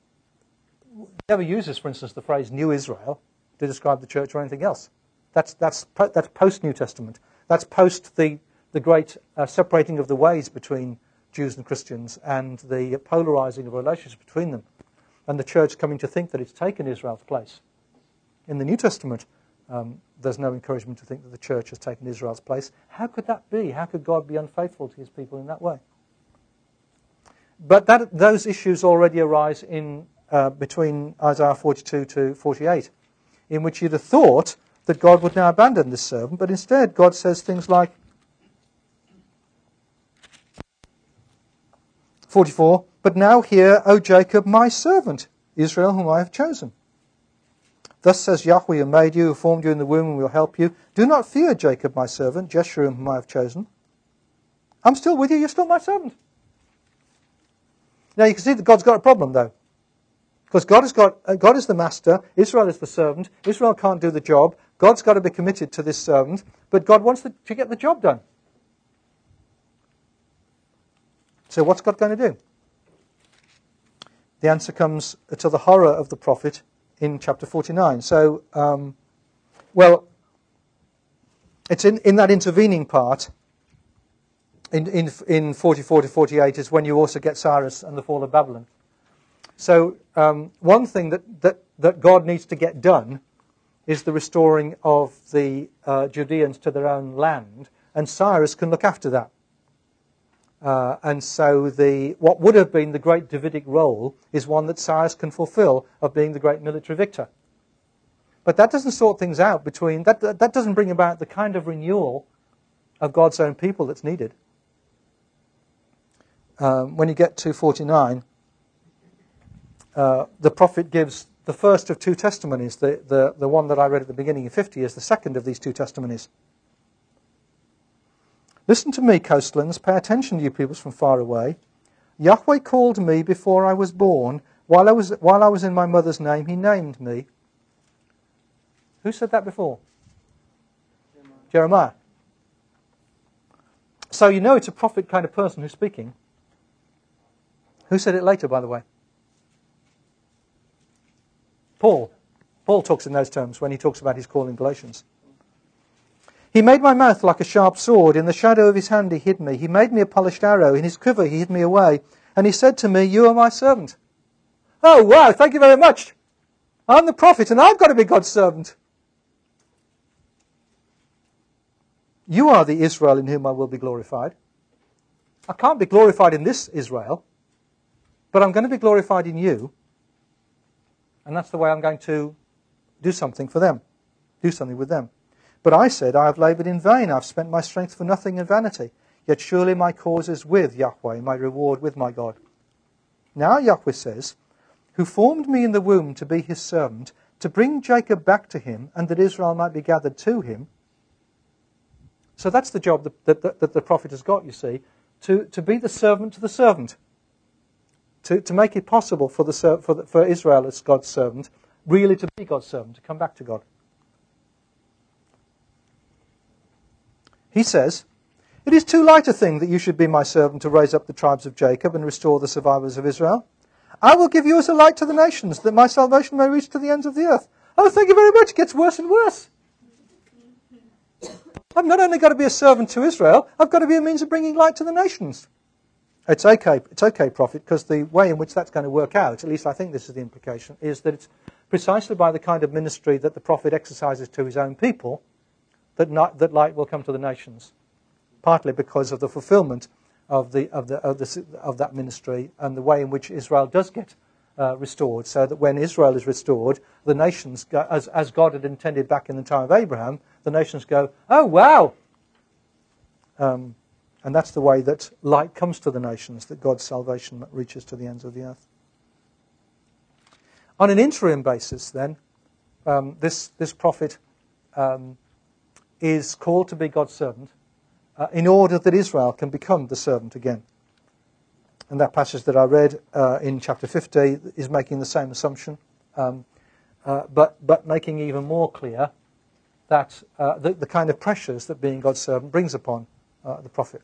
never uses, for instance, the phrase New Israel to describe the church or anything else. That's, that's, that's post New Testament. That's post the, the great uh, separating of the ways between Jews and Christians and the polarizing of relationships between them, and the church coming to think that it's taken Israel's place in the New Testament, um, there's no encouragement to think that the church has taken Israel's place. How could that be? How could God be unfaithful to his people in that way? But that, those issues already arise in uh, between Isaiah 42 to 48, in which you'd have thought that God would now abandon this servant, but instead God says things like 44, But now hear, O Jacob, my servant, Israel, whom I have chosen. Thus says Yahweh, who made you, who formed you in the womb, and will help you. Do not fear Jacob, my servant, Jeshurun, whom I have chosen. I'm still with you, you're still my servant. Now you can see that God's got a problem, though. Because God, has got, uh, God is the master, Israel is the servant, Israel can't do the job, God's got to be committed to this servant, but God wants the, to get the job done. So what's God going to do? The answer comes to the horror of the prophet in chapter 49. So, um, well, it's in, in that intervening part, in, in, in 44 to 48, is when you also get Cyrus and the fall of Babylon. So, um, one thing that, that, that God needs to get done is the restoring of the uh, Judeans to their own land, and Cyrus can look after that. Uh, and so the, what would have been the great Davidic role is one that Cyrus can fulfill of being the great military victor. But that doesn't sort things out between, that, that doesn't bring about the kind of renewal of God's own people that's needed. Um, when you get to 49, uh, the prophet gives the first of two testimonies. The, the, the one that I read at the beginning of 50 is the second of these two testimonies. Listen to me, coastlands. Pay attention, to you peoples from far away. Yahweh called me before I was born. While I was, while I was in my mother's name, he named me. Who said that before? Jeremiah. Jeremiah. So you know it's a prophet kind of person who's speaking. Who said it later, by the way? Paul. Paul talks in those terms when he talks about his call in Galatians. He made my mouth like a sharp sword. In the shadow of his hand he hid me. He made me a polished arrow. In his quiver he hid me away. And he said to me, You are my servant. Oh, wow, thank you very much. I'm the prophet and I've got to be God's servant. You are the Israel in whom I will be glorified. I can't be glorified in this Israel, but I'm going to be glorified in you. And that's the way I'm going to do something for them, do something with them. But I said, I have labored in vain. I've spent my strength for nothing in vanity. Yet surely my cause is with Yahweh, my reward with my God. Now Yahweh says, Who formed me in the womb to be his servant, to bring Jacob back to him, and that Israel might be gathered to him. So that's the job that, that, that the prophet has got, you see, to, to be the servant to the servant. To, to make it possible for, the, for, the, for Israel as God's servant, really to be God's servant, to come back to God. He says, It is too light a thing that you should be my servant to raise up the tribes of Jacob and restore the survivors of Israel. I will give you as a light to the nations, that my salvation may reach to the ends of the earth. Oh, thank you very much. It gets worse and worse. I've not only got to be a servant to Israel, I've got to be a means of bringing light to the nations. It's okay, it's okay, prophet, because the way in which that's going to work out, at least I think this is the implication, is that it's precisely by the kind of ministry that the prophet exercises to his own people that, not, that light will come to the nations, partly because of the fulfillment of, the, of, the, of, the, of that ministry and the way in which Israel does get uh, restored, so that when Israel is restored, the nations, go, as, as God had intended back in the time of Abraham, the nations go, oh, wow! Um, and that's the way that light comes to the nations, that God's salvation reaches to the ends of the earth. On an interim basis, then, um, this, this prophet um, is called to be God's servant uh, in order that Israel can become the servant again. And that passage that I read uh, in chapter 50 is making the same assumption, um, uh, but, but making even more clear that uh, the, the, kind of pressures that being God's servant brings upon uh, the prophet.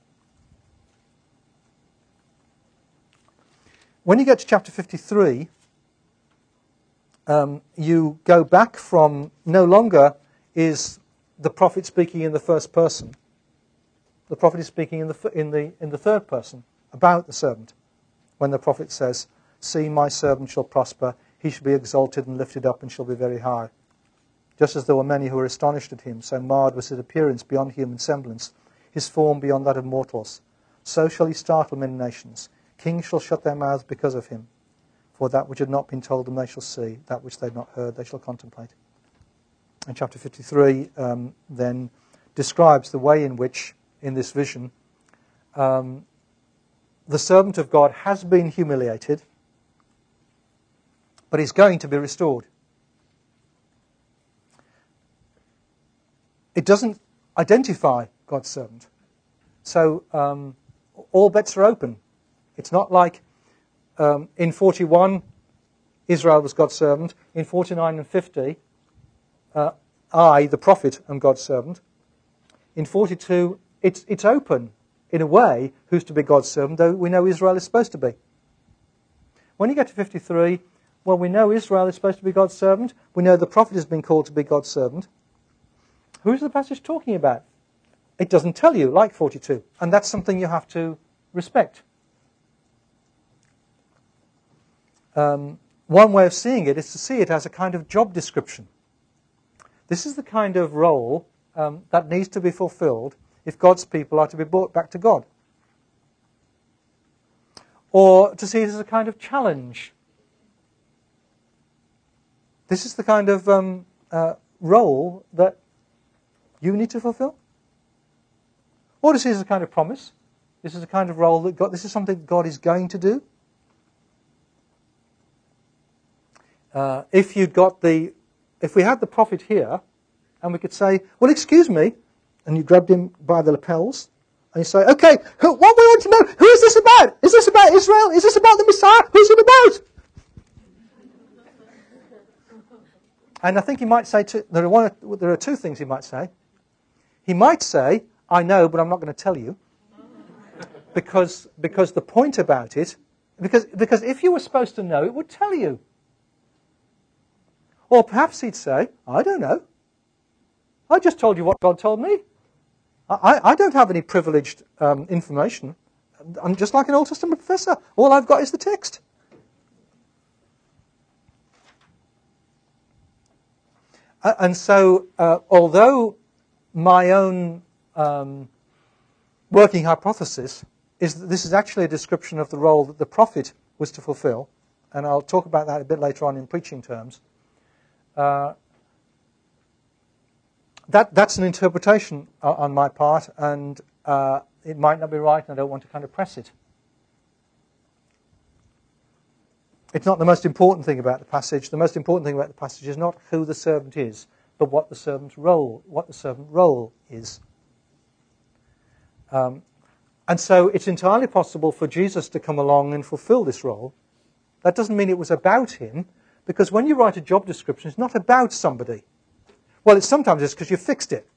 When you get to chapter 53, um, you go back from no longer is the prophet speaking in the first person. The prophet is speaking in the, in the, in the third person about the servant. When the prophet says, See, my servant shall prosper, he shall be exalted and lifted up and shall be very high. Just as there were many who were astonished at him, so marred was his appearance beyond human semblance, his form beyond that of mortals. So shall he startle many nations. Kings shall shut their mouths because of him. For that which had not been told them they shall see, that which they had not heard they shall contemplate and chapter 53 um, then describes the way in which, in this vision, um, the servant of God has been humiliated, but is going to be restored. It doesn't identify God's servant. So um, all bets are open. It's not like um, in 41, Israel was God's servant. In 49 and 50, uh, I, the prophet, am God's servant. In 42, it's, it's open, in a way, who's to be God's servant, though we know Israel is supposed to be. When you get to 53, well, we know Israel is supposed to be God's servant. We know the prophet has been called to be God's servant. Who is the passage talking about? It doesn't tell you, like 42. And that's something you have to respect. Um, one way of seeing it is to see it as a kind of job description. This is the kind of role um, that needs to be fulfilled if God's people are to be brought back to God. Or to see it as a kind of challenge. This is the kind of um, uh, role that you need to fulfill. Or to see it as a kind of promise. This is a kind of role that God, this is something God is going to do. Uh, if you'd got the if we had the prophet here, and we could say, well, excuse me, and you grabbed him by the lapels, and you say, okay, who, what we want to know, who is this about? Is this about Israel? Is this about the Messiah? Who's it about? and I think he might say, to, there, are one, there are two things he might say. He might say, I know, but I'm not going to tell you. because, because the point about it, because, because if you were supposed to know, it would tell you. Or perhaps he'd say, I don't know. I just told you what God told me. I, I don't have any privileged um, information. I'm just like an Old Testament professor. All I've got is the text. Uh, and so, uh, although my own um, working hypothesis is that this is actually a description of the role that the prophet was to fulfill, and I'll talk about that a bit later on in preaching terms. Uh, that, that's an interpretation on my part, and uh, it might not be right, and I don't want to kind of press it. It's not the most important thing about the passage. The most important thing about the passage is not who the servant is, but what the servant's role, what the servant role is. Um, and so it's entirely possible for Jesus to come along and fulfill this role. That doesn't mean it was about him, because when you write a job description, it's not about somebody. Well, it's sometimes it's because you fixed it.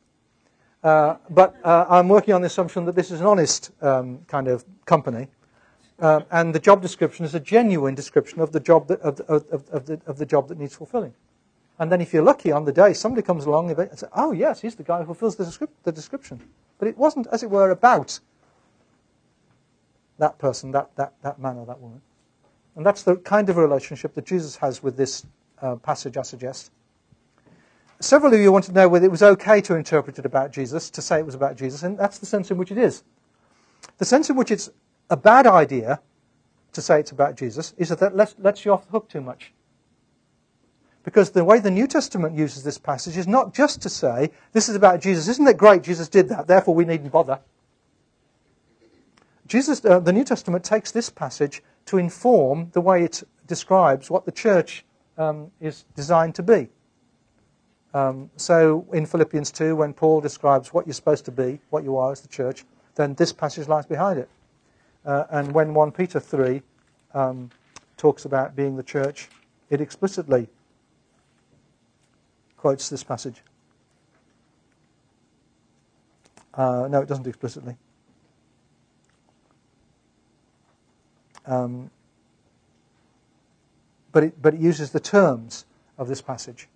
Uh, but uh, I'm working on the assumption that this is an honest um, kind of company, uh, and the job description is a genuine description of the job that, of, of, of, the, of the job that needs fulfilling. And then, if you're lucky, on the day somebody comes along and says, "Oh, yes, he's the guy who fulfills the, the description." But it wasn't, as it were, about that person, that, that, that man or that woman. And that's the kind of relationship that Jesus has with this uh, passage, I suggest. Several of you want to know whether it was okay to interpret it about Jesus, to say it was about Jesus, and that's the sense in which it is. The sense in which it's a bad idea to say it's about Jesus is that that lets, lets you off the hook too much. Because the way the New Testament uses this passage is not just to say, this is about Jesus. Isn't it great Jesus did that, therefore we needn't bother. Jesus, uh, the New Testament takes this passage to inform the way it describes what the church um, is designed to be. Um, so in Philippians 2, when Paul describes what you're supposed to be, what you are as the church, then this passage lies behind it. Uh, and when 1 Peter 3 um, talks about being the church, it explicitly quotes this passage. Uh, no, it doesn't explicitly. Um, but, it, but it uses the terms of this passage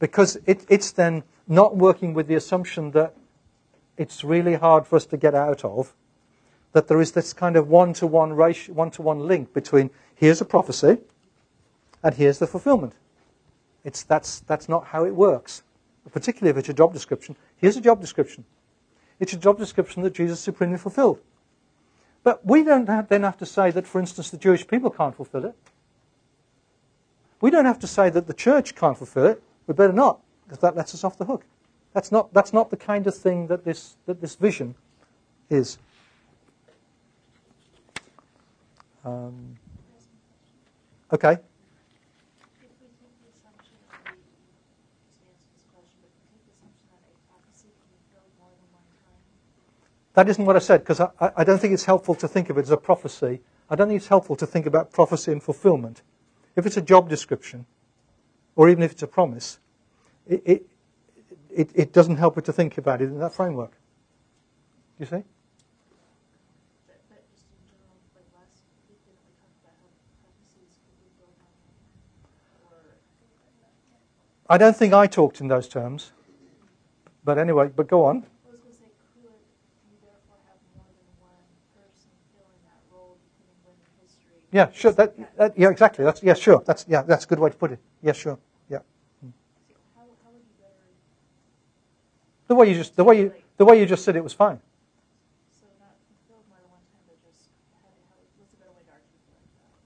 because it, it's then not working with the assumption that it's really hard for us to get out of, that there is this kind of one-to-one ratio, one-to-one link between here's a prophecy and here's the fulfillment. It's, that's, that's not how it works, particularly if it's a job description. Here's a job description. It's a job description that Jesus supremely fulfilled. But we don't have, then have to say that, for instance, the Jewish people can't fulfill it. We don't have to say that the church can't fulfill it. We better not, because that lets us off the hook. That's not, that's not the kind of thing that this, that this vision is. Um, okay. That isn't what I said, because I, I, don't think it's helpful to think of it as a prophecy. I don't think it's helpful to think about prophecy and fulfillment. If it's a job description, or even if it's a promise, it, it, it, it doesn't help it to think about it in that framework. Do you see? I don't think I talked in those terms. But anyway, but go on. Yeah, sure. That, that, yeah, exactly. That's yeah, sure. That's yeah, that's a good way to put it. Yeah, sure. Yeah. Hmm. The way you just the way you the way you just said it was fine.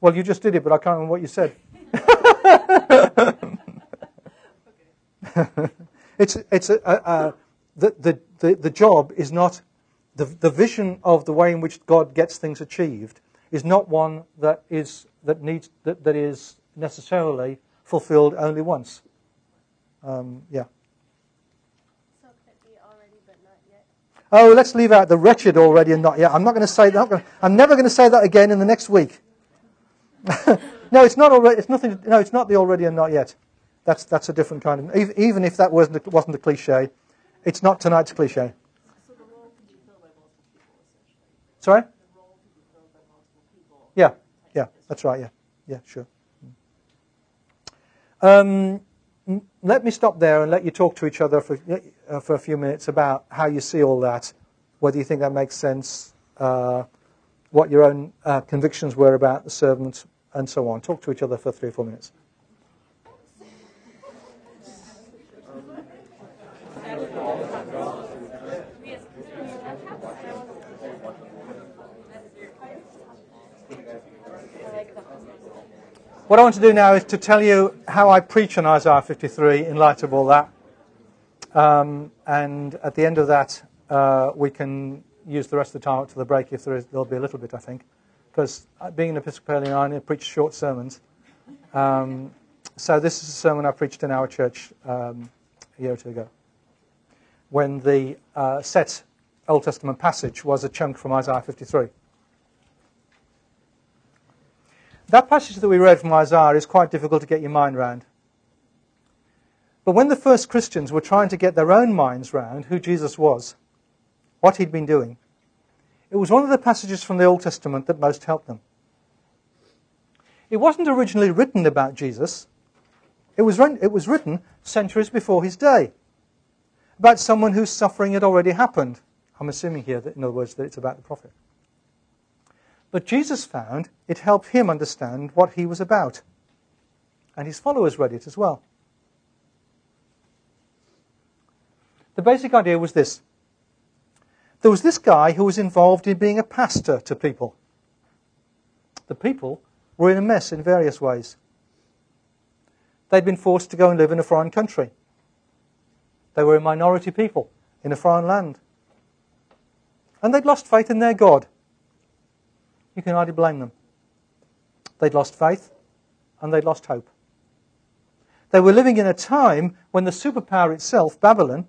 Well, you just did it, but I can't remember what you said. it's it's a, a, a, the, the the the job is not the the vision of the way in which God gets things achieved is not one that is that needs that, that is necessarily fulfilled only once. Um, yeah. So could it be already but not yet? Oh, let's leave out the wretched already and not yet. I'm not going to say that. I'm never going to say that again in the next week. no, it's not already. It's nothing. No, it's not the already and not yet. That's that's a different kind of. Even if that wasn't a, wasn't a cliche, it's not tonight's cliche. So Yeah, yeah, that's right. Yeah, yeah, sure. Um, let me stop there and let you talk to each other for, uh, for a few minutes about how you see all that, whether you think that makes sense, uh, what your own uh, convictions were about the servant, and so on. Talk to each other for three or four minutes. What I want to do now is to tell you how I preach on Isaiah 53 in light of all that. Um, and at the end of that, uh, we can use the rest of the time up to the break if there is, there'll be a little bit, I think. Because being an Episcopalian, I only preach short sermons. Um, so this is a sermon I preached in our church um, a year or two ago. When the uh, set Old Testament passage was a chunk from Isaiah 53. That passage that we read from Isaiah is quite difficult to get your mind round. But when the first Christians were trying to get their own minds round who Jesus was, what he'd been doing, it was one of the passages from the Old Testament that most helped them. It wasn't originally written about Jesus. It was, it was written centuries before his day, about someone whose suffering had already happened. I'm assuming here that, in other words, that it's about the prophet. But Jesus found it helped him understand what he was about. And his followers read it as well. The basic idea was this there was this guy who was involved in being a pastor to people. The people were in a mess in various ways. They'd been forced to go and live in a foreign country. They were a minority people in a foreign land. And they'd lost faith in their God. You can hardly blame them. They'd lost faith and they'd lost hope. They were living in a time when the superpower itself, Babylon,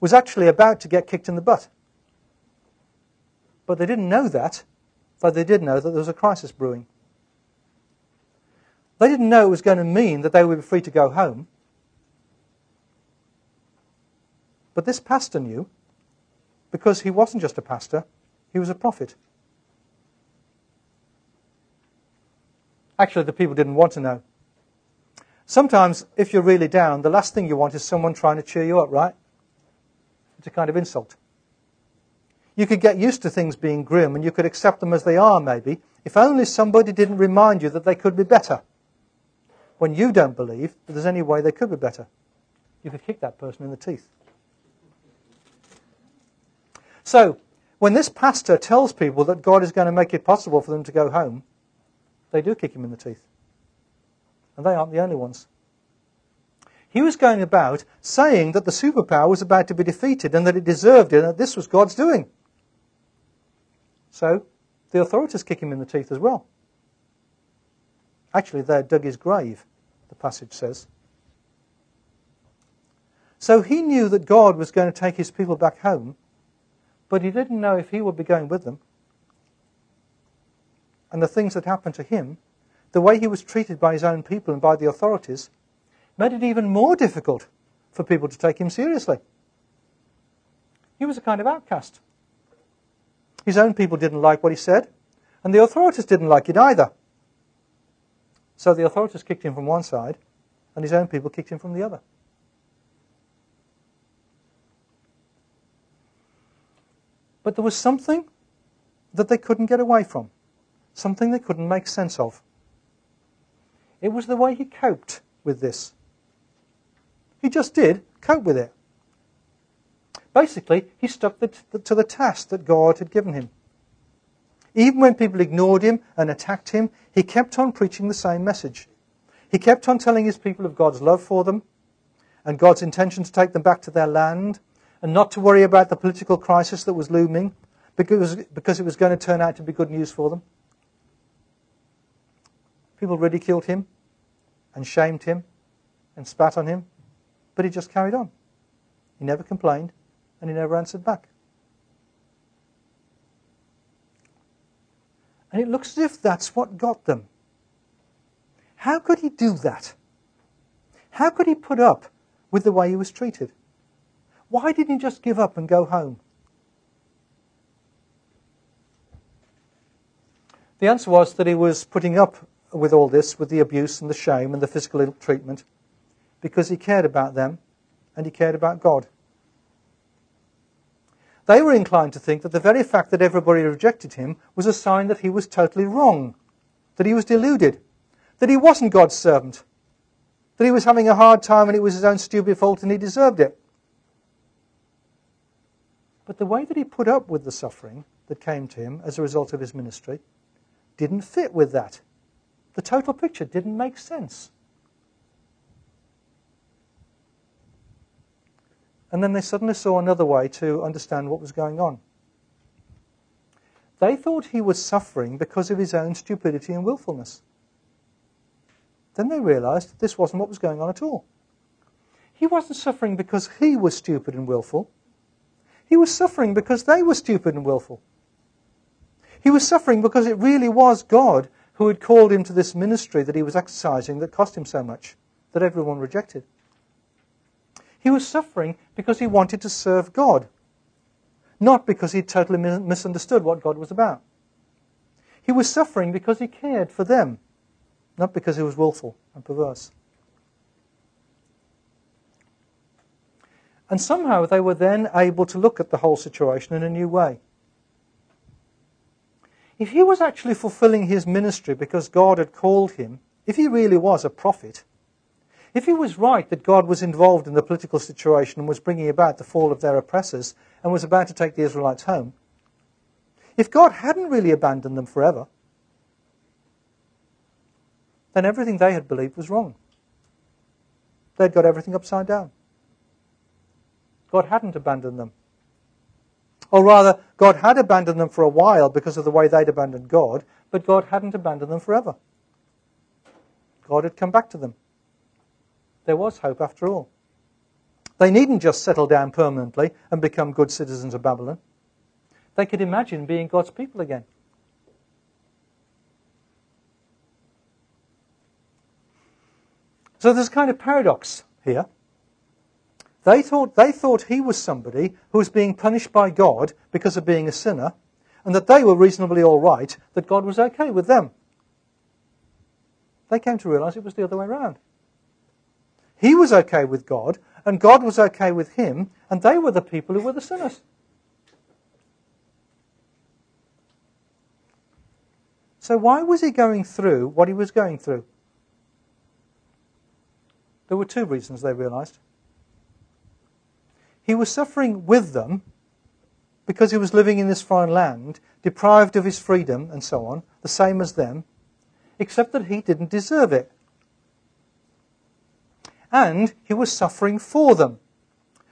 was actually about to get kicked in the butt. But they didn't know that, but they did know that there was a crisis brewing. They didn't know it was going to mean that they would be free to go home. But this pastor knew, because he wasn't just a pastor, he was a prophet. Actually, the people didn't want to know. Sometimes, if you're really down, the last thing you want is someone trying to cheer you up, right? It's a kind of insult. You could get used to things being grim and you could accept them as they are, maybe, if only somebody didn't remind you that they could be better. When you don't believe that there's any way they could be better, you could kick that person in the teeth. So, when this pastor tells people that God is going to make it possible for them to go home, they do kick him in the teeth. And they aren't the only ones. He was going about saying that the superpower was about to be defeated and that it deserved it and that this was God's doing. So, the authorities kick him in the teeth as well. Actually, they dug his grave, the passage says. So he knew that God was going to take his people back home, but he didn't know if he would be going with them and the things that happened to him, the way he was treated by his own people and by the authorities, made it even more difficult for people to take him seriously. He was a kind of outcast. His own people didn't like what he said, and the authorities didn't like it either. So the authorities kicked him from one side, and his own people kicked him from the other. But there was something that they couldn't get away from something they couldn't make sense of. It was the way he coped with this. He just did cope with it. Basically, he stuck to the task that God had given him. Even when people ignored him and attacked him, he kept on preaching the same message. He kept on telling his people of God's love for them and God's intention to take them back to their land and not to worry about the political crisis that was looming because, because it was going to turn out to be good news for them. People ridiculed him and shamed him and spat on him, but he just carried on. He never complained and he never answered back. And it looks as if that's what got them. How could he do that? How could he put up with the way he was treated? Why didn't he just give up and go home? The answer was that he was putting up with all this, with the abuse and the shame and the physical ill treatment. because he cared about them and he cared about God. They were inclined to think that the very fact that everybody rejected him was a sign that he was totally wrong, that he was deluded, that he wasn't God's servant, that he was having a hard time and it was his own stupid fault and he deserved it. But the way that he put up with the suffering that came to him as a result of his ministry didn't fit with that. The total picture didn't make sense. And then they suddenly saw another way to understand what was going on. They thought he was suffering because of his own stupidity and willfulness. Then they realized this wasn't what was going on at all. He wasn't suffering because he was stupid and willful. He was suffering because they were stupid and willful. He was suffering because it really was God who had called him to this ministry that he was exercising that cost him so much, that everyone rejected. He was suffering because he wanted to serve God, not because he totally misunderstood what God was about. He was suffering because he cared for them, not because he was willful and perverse. And somehow they were then able to look at the whole situation in a new way. If he was actually fulfilling his ministry because God had called him, if he really was a prophet, if he was right that God was involved in the political situation and was bringing about the fall of their oppressors and was about to take the Israelites home, if God hadn't really abandoned them forever, then everything they had believed was wrong. They'd got everything upside down. God hadn't abandoned them. Or rather, God had abandoned them for a while because of the way they'd abandoned God, but God hadn't abandoned them forever. God had come back to them there was hope after all. They needn't just settle down permanently and become good citizens of Babylon. They could imagine being God's people again. So there's a kind of paradox here. They thought, they thought he was somebody who was being punished by God because of being a sinner, and that they were reasonably all right, that God was okay with them. They came to realize it was the other way around. He was okay with God, and God was okay with him, and they were the people who were the sinners. So, why was he going through what he was going through? There were two reasons they realized. He was suffering with them because he was living in this foreign land, deprived of his freedom and so on, the same as them, except that he didn't deserve it and he was suffering for them.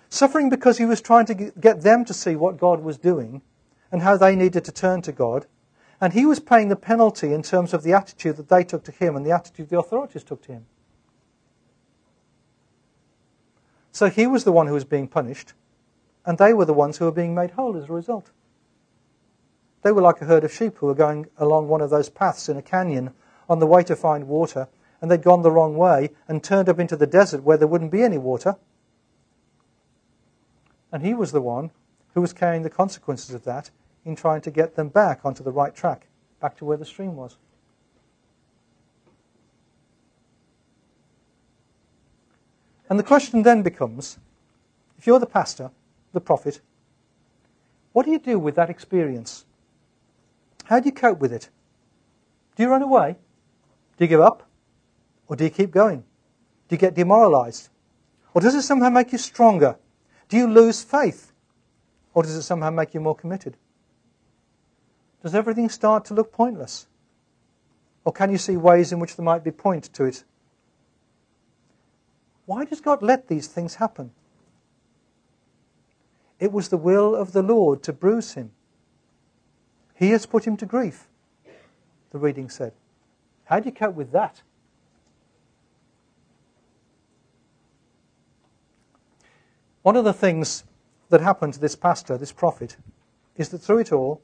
Suffering because he was trying to get them to see what God was doing and how they needed to turn to God. And he was paying the penalty in terms of the attitude that they took to him and the attitude the authorities took to him. So he was the one who was being punished, and they were the ones who were being made whole as a result. They were like a herd of sheep who were going along one of those paths in a canyon on the way to find water, and they'd gone the wrong way and turned up into the desert where there wouldn't be any water. And he was the one who was carrying the consequences of that in trying to get them back onto the right track, back to where the stream was. And the question then becomes if you're the pastor, the prophet, what do you do with that experience? How do you cope with it? Do you run away? Do you give up? Or do you keep going? Do you get demoralized? Or does it somehow make you stronger? Do you lose faith? Or does it somehow make you more committed? Does everything start to look pointless? Or can you see ways in which there might be point to it? Why does God let these things happen? It was the will of the Lord to bruise him. He has put him to grief, the reading said. How do you cope with that? One of the things that happened to this pastor, this prophet, is that through it all,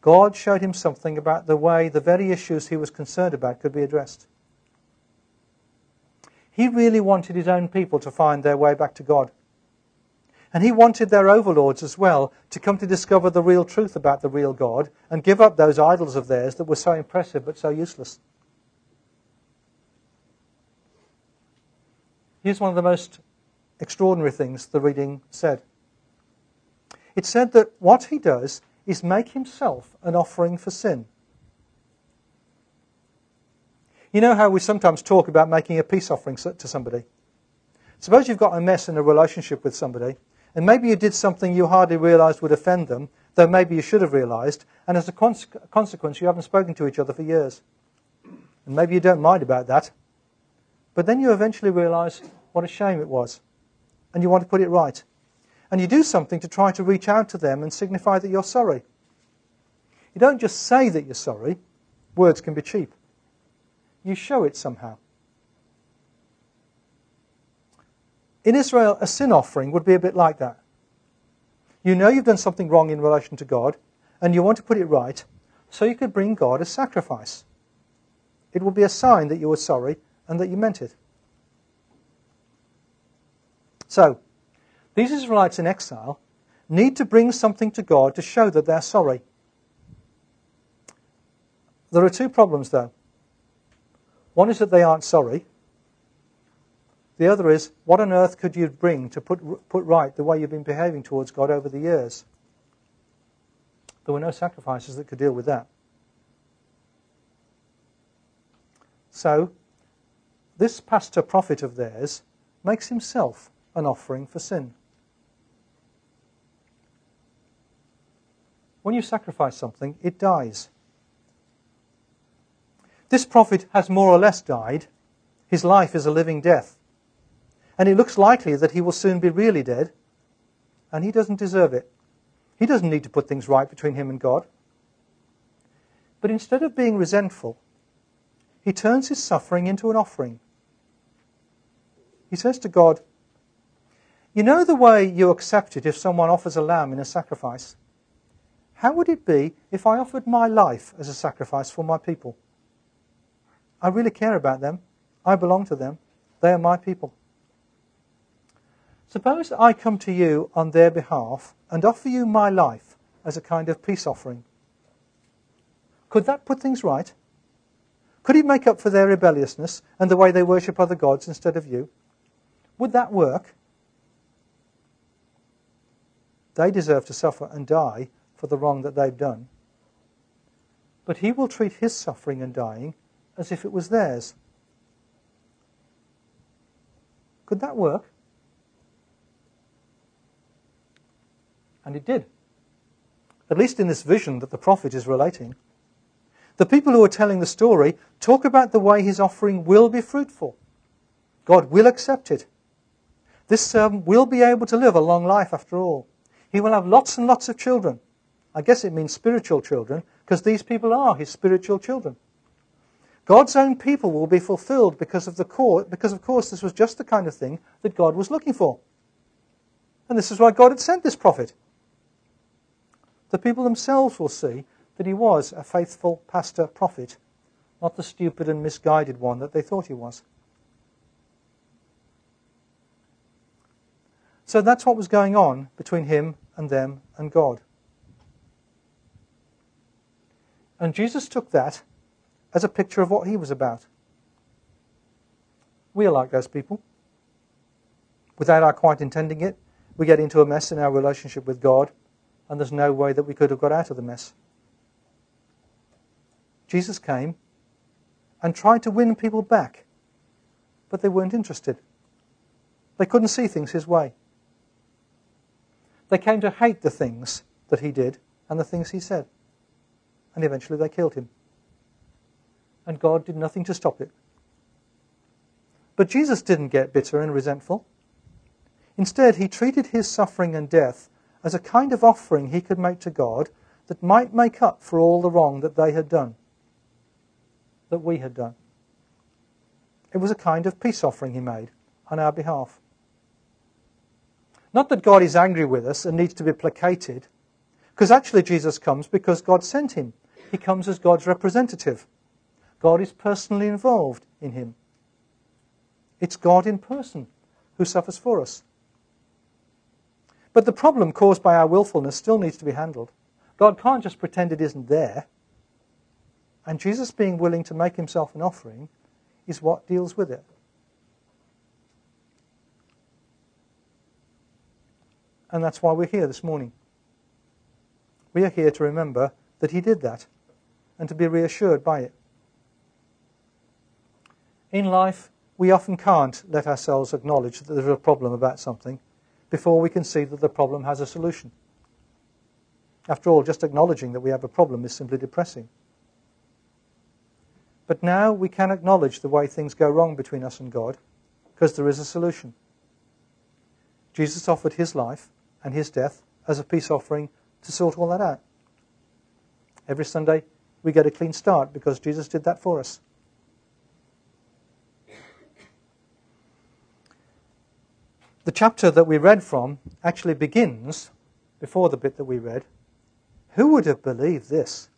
God showed him something about the way the very issues he was concerned about could be addressed. He really wanted his own people to find their way back to God. And he wanted their overlords as well to come to discover the real truth about the real God and give up those idols of theirs that were so impressive but so useless. Here's one of the most extraordinary things the reading said. It said that what he does is make himself an offering for sin. You know how we sometimes talk about making a peace offering to somebody? Suppose you've got a mess in a relationship with somebody, and maybe you did something you hardly realized would offend them, though maybe you should have realized, and as a cons- consequence, you haven't spoken to each other for years. And maybe you don't mind about that, but then you eventually realize what a shame it was, and you want to put it right. And you do something to try to reach out to them and signify that you're sorry. You don't just say that you're sorry, words can be cheap. You show it somehow. In Israel, a sin offering would be a bit like that. You know you've done something wrong in relation to God, and you want to put it right, so you could bring God a sacrifice. It would be a sign that you were sorry and that you meant it. So, these Israelites in exile need to bring something to God to show that they're sorry. There are two problems, though. One is that they aren't sorry, the other is, what on earth could you bring to put, put right the way you've been behaving towards God over the years? There were no sacrifices that could deal with that. So, this pastor prophet of theirs makes himself an offering for sin. When you sacrifice something, it dies. This prophet has more or less died. His life is a living death and it looks likely that he will soon be really dead, and he doesn't deserve it. He doesn't need to put things right between him and God. But instead of being resentful, he turns his suffering into an offering. He says to God, You know the way you accept it if someone offers a lamb in a sacrifice? How would it be if I offered my life as a sacrifice for my people? I really care about them. I belong to them. They are my people. Suppose I come to you on their behalf and offer you my life as a kind of peace offering. Could that put things right? Could it make up for their rebelliousness and the way they worship other gods instead of you? Would that work? They deserve to suffer and die for the wrong that they've done. But he will treat his suffering and dying as if it was theirs. Could that work? And it did. At least in this vision that the prophet is relating. The people who are telling the story talk about the way his offering will be fruitful. God will accept it. This servant will be able to live a long life after all. He will have lots and lots of children. I guess it means spiritual children, because these people are his spiritual children. God's own people will be fulfilled because of the course, because of course this was just the kind of thing that God was looking for. And this is why God had sent this prophet the people themselves will see that he was a faithful pastor prophet, not the stupid and misguided one that they thought he was. So that's what was going on between him and them and God. And Jesus took that as a picture of what he was about. We are like those people. Without our quite intending it, we get into a mess in our relationship with God and there's no way that we could have got out of the mess. Jesus came and tried to win people back, but they weren't interested. They couldn't see things his way. They came to hate the things that he did and the things he said. And eventually they killed him. And God did nothing to stop it. But Jesus didn't get bitter and resentful. Instead, he treated his suffering and death as a kind of offering he could make to God that might make up for all the wrong that they had done, that we had done. It was a kind of peace offering he made on our behalf. Not that God is angry with us and needs to be placated, because actually Jesus comes because God sent him. He comes as God's representative. God is personally involved in him. It's God in person who suffers for us. But the problem caused by our willfulness still needs to be handled. God can't just pretend it isn't there. And Jesus being willing to make himself an offering is what deals with it. And that's why we're here this morning. We are here to remember that he did that and to be reassured by it. In life, we often can't let ourselves acknowledge that there's a problem about something before we can see that the problem has a solution. After all, just acknowledging that we have a problem is simply depressing. But now we can acknowledge the way things go wrong between us and God because there is a solution. Jesus offered his life and his death as a peace offering to sort all that out. Every Sunday we get a clean start because Jesus did that for us. The chapter that we read from actually begins before the bit that we read. Who would have believed this?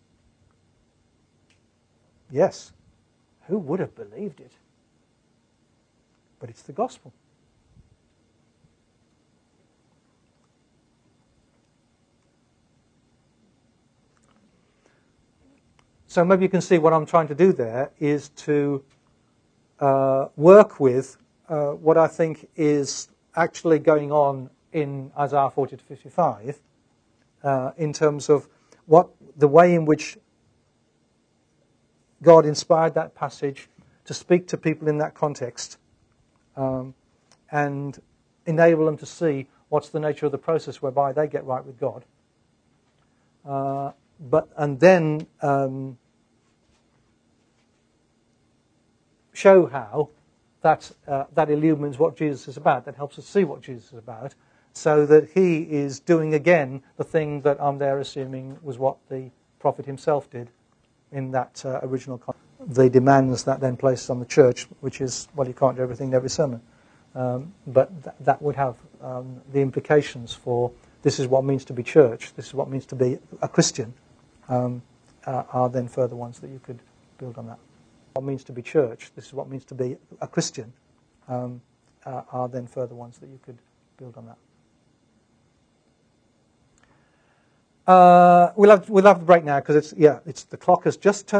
Yes, who would have believed it? But it's the gospel. So maybe you can see what I'm trying to do there is to uh, work with uh, what I think is actually going on in Isaiah 40 to 55 uh, in terms of what the way in which God inspired that passage to speak to people in that context um, and enable them to see what's the nature of the process whereby they get right with God. Uh, but and then um, show how that uh, that illumines what Jesus is about. That helps us see what Jesus is about, so that he is doing again the thing that I'm there assuming was what the prophet himself did in that uh, original context. The demands that then places on the church, which is, well, you can't do everything in every sermon. Um, but th- that would have um, the implications for this is what means to be church, this is what means to be a Christian, um, uh, are then further ones that you could build on that. What means to be church, this is what means to be a Christian, um, uh, are then further ones that you could build on that. Uh, we'll have we'll have to break now because it's yeah it's the clock has just turned.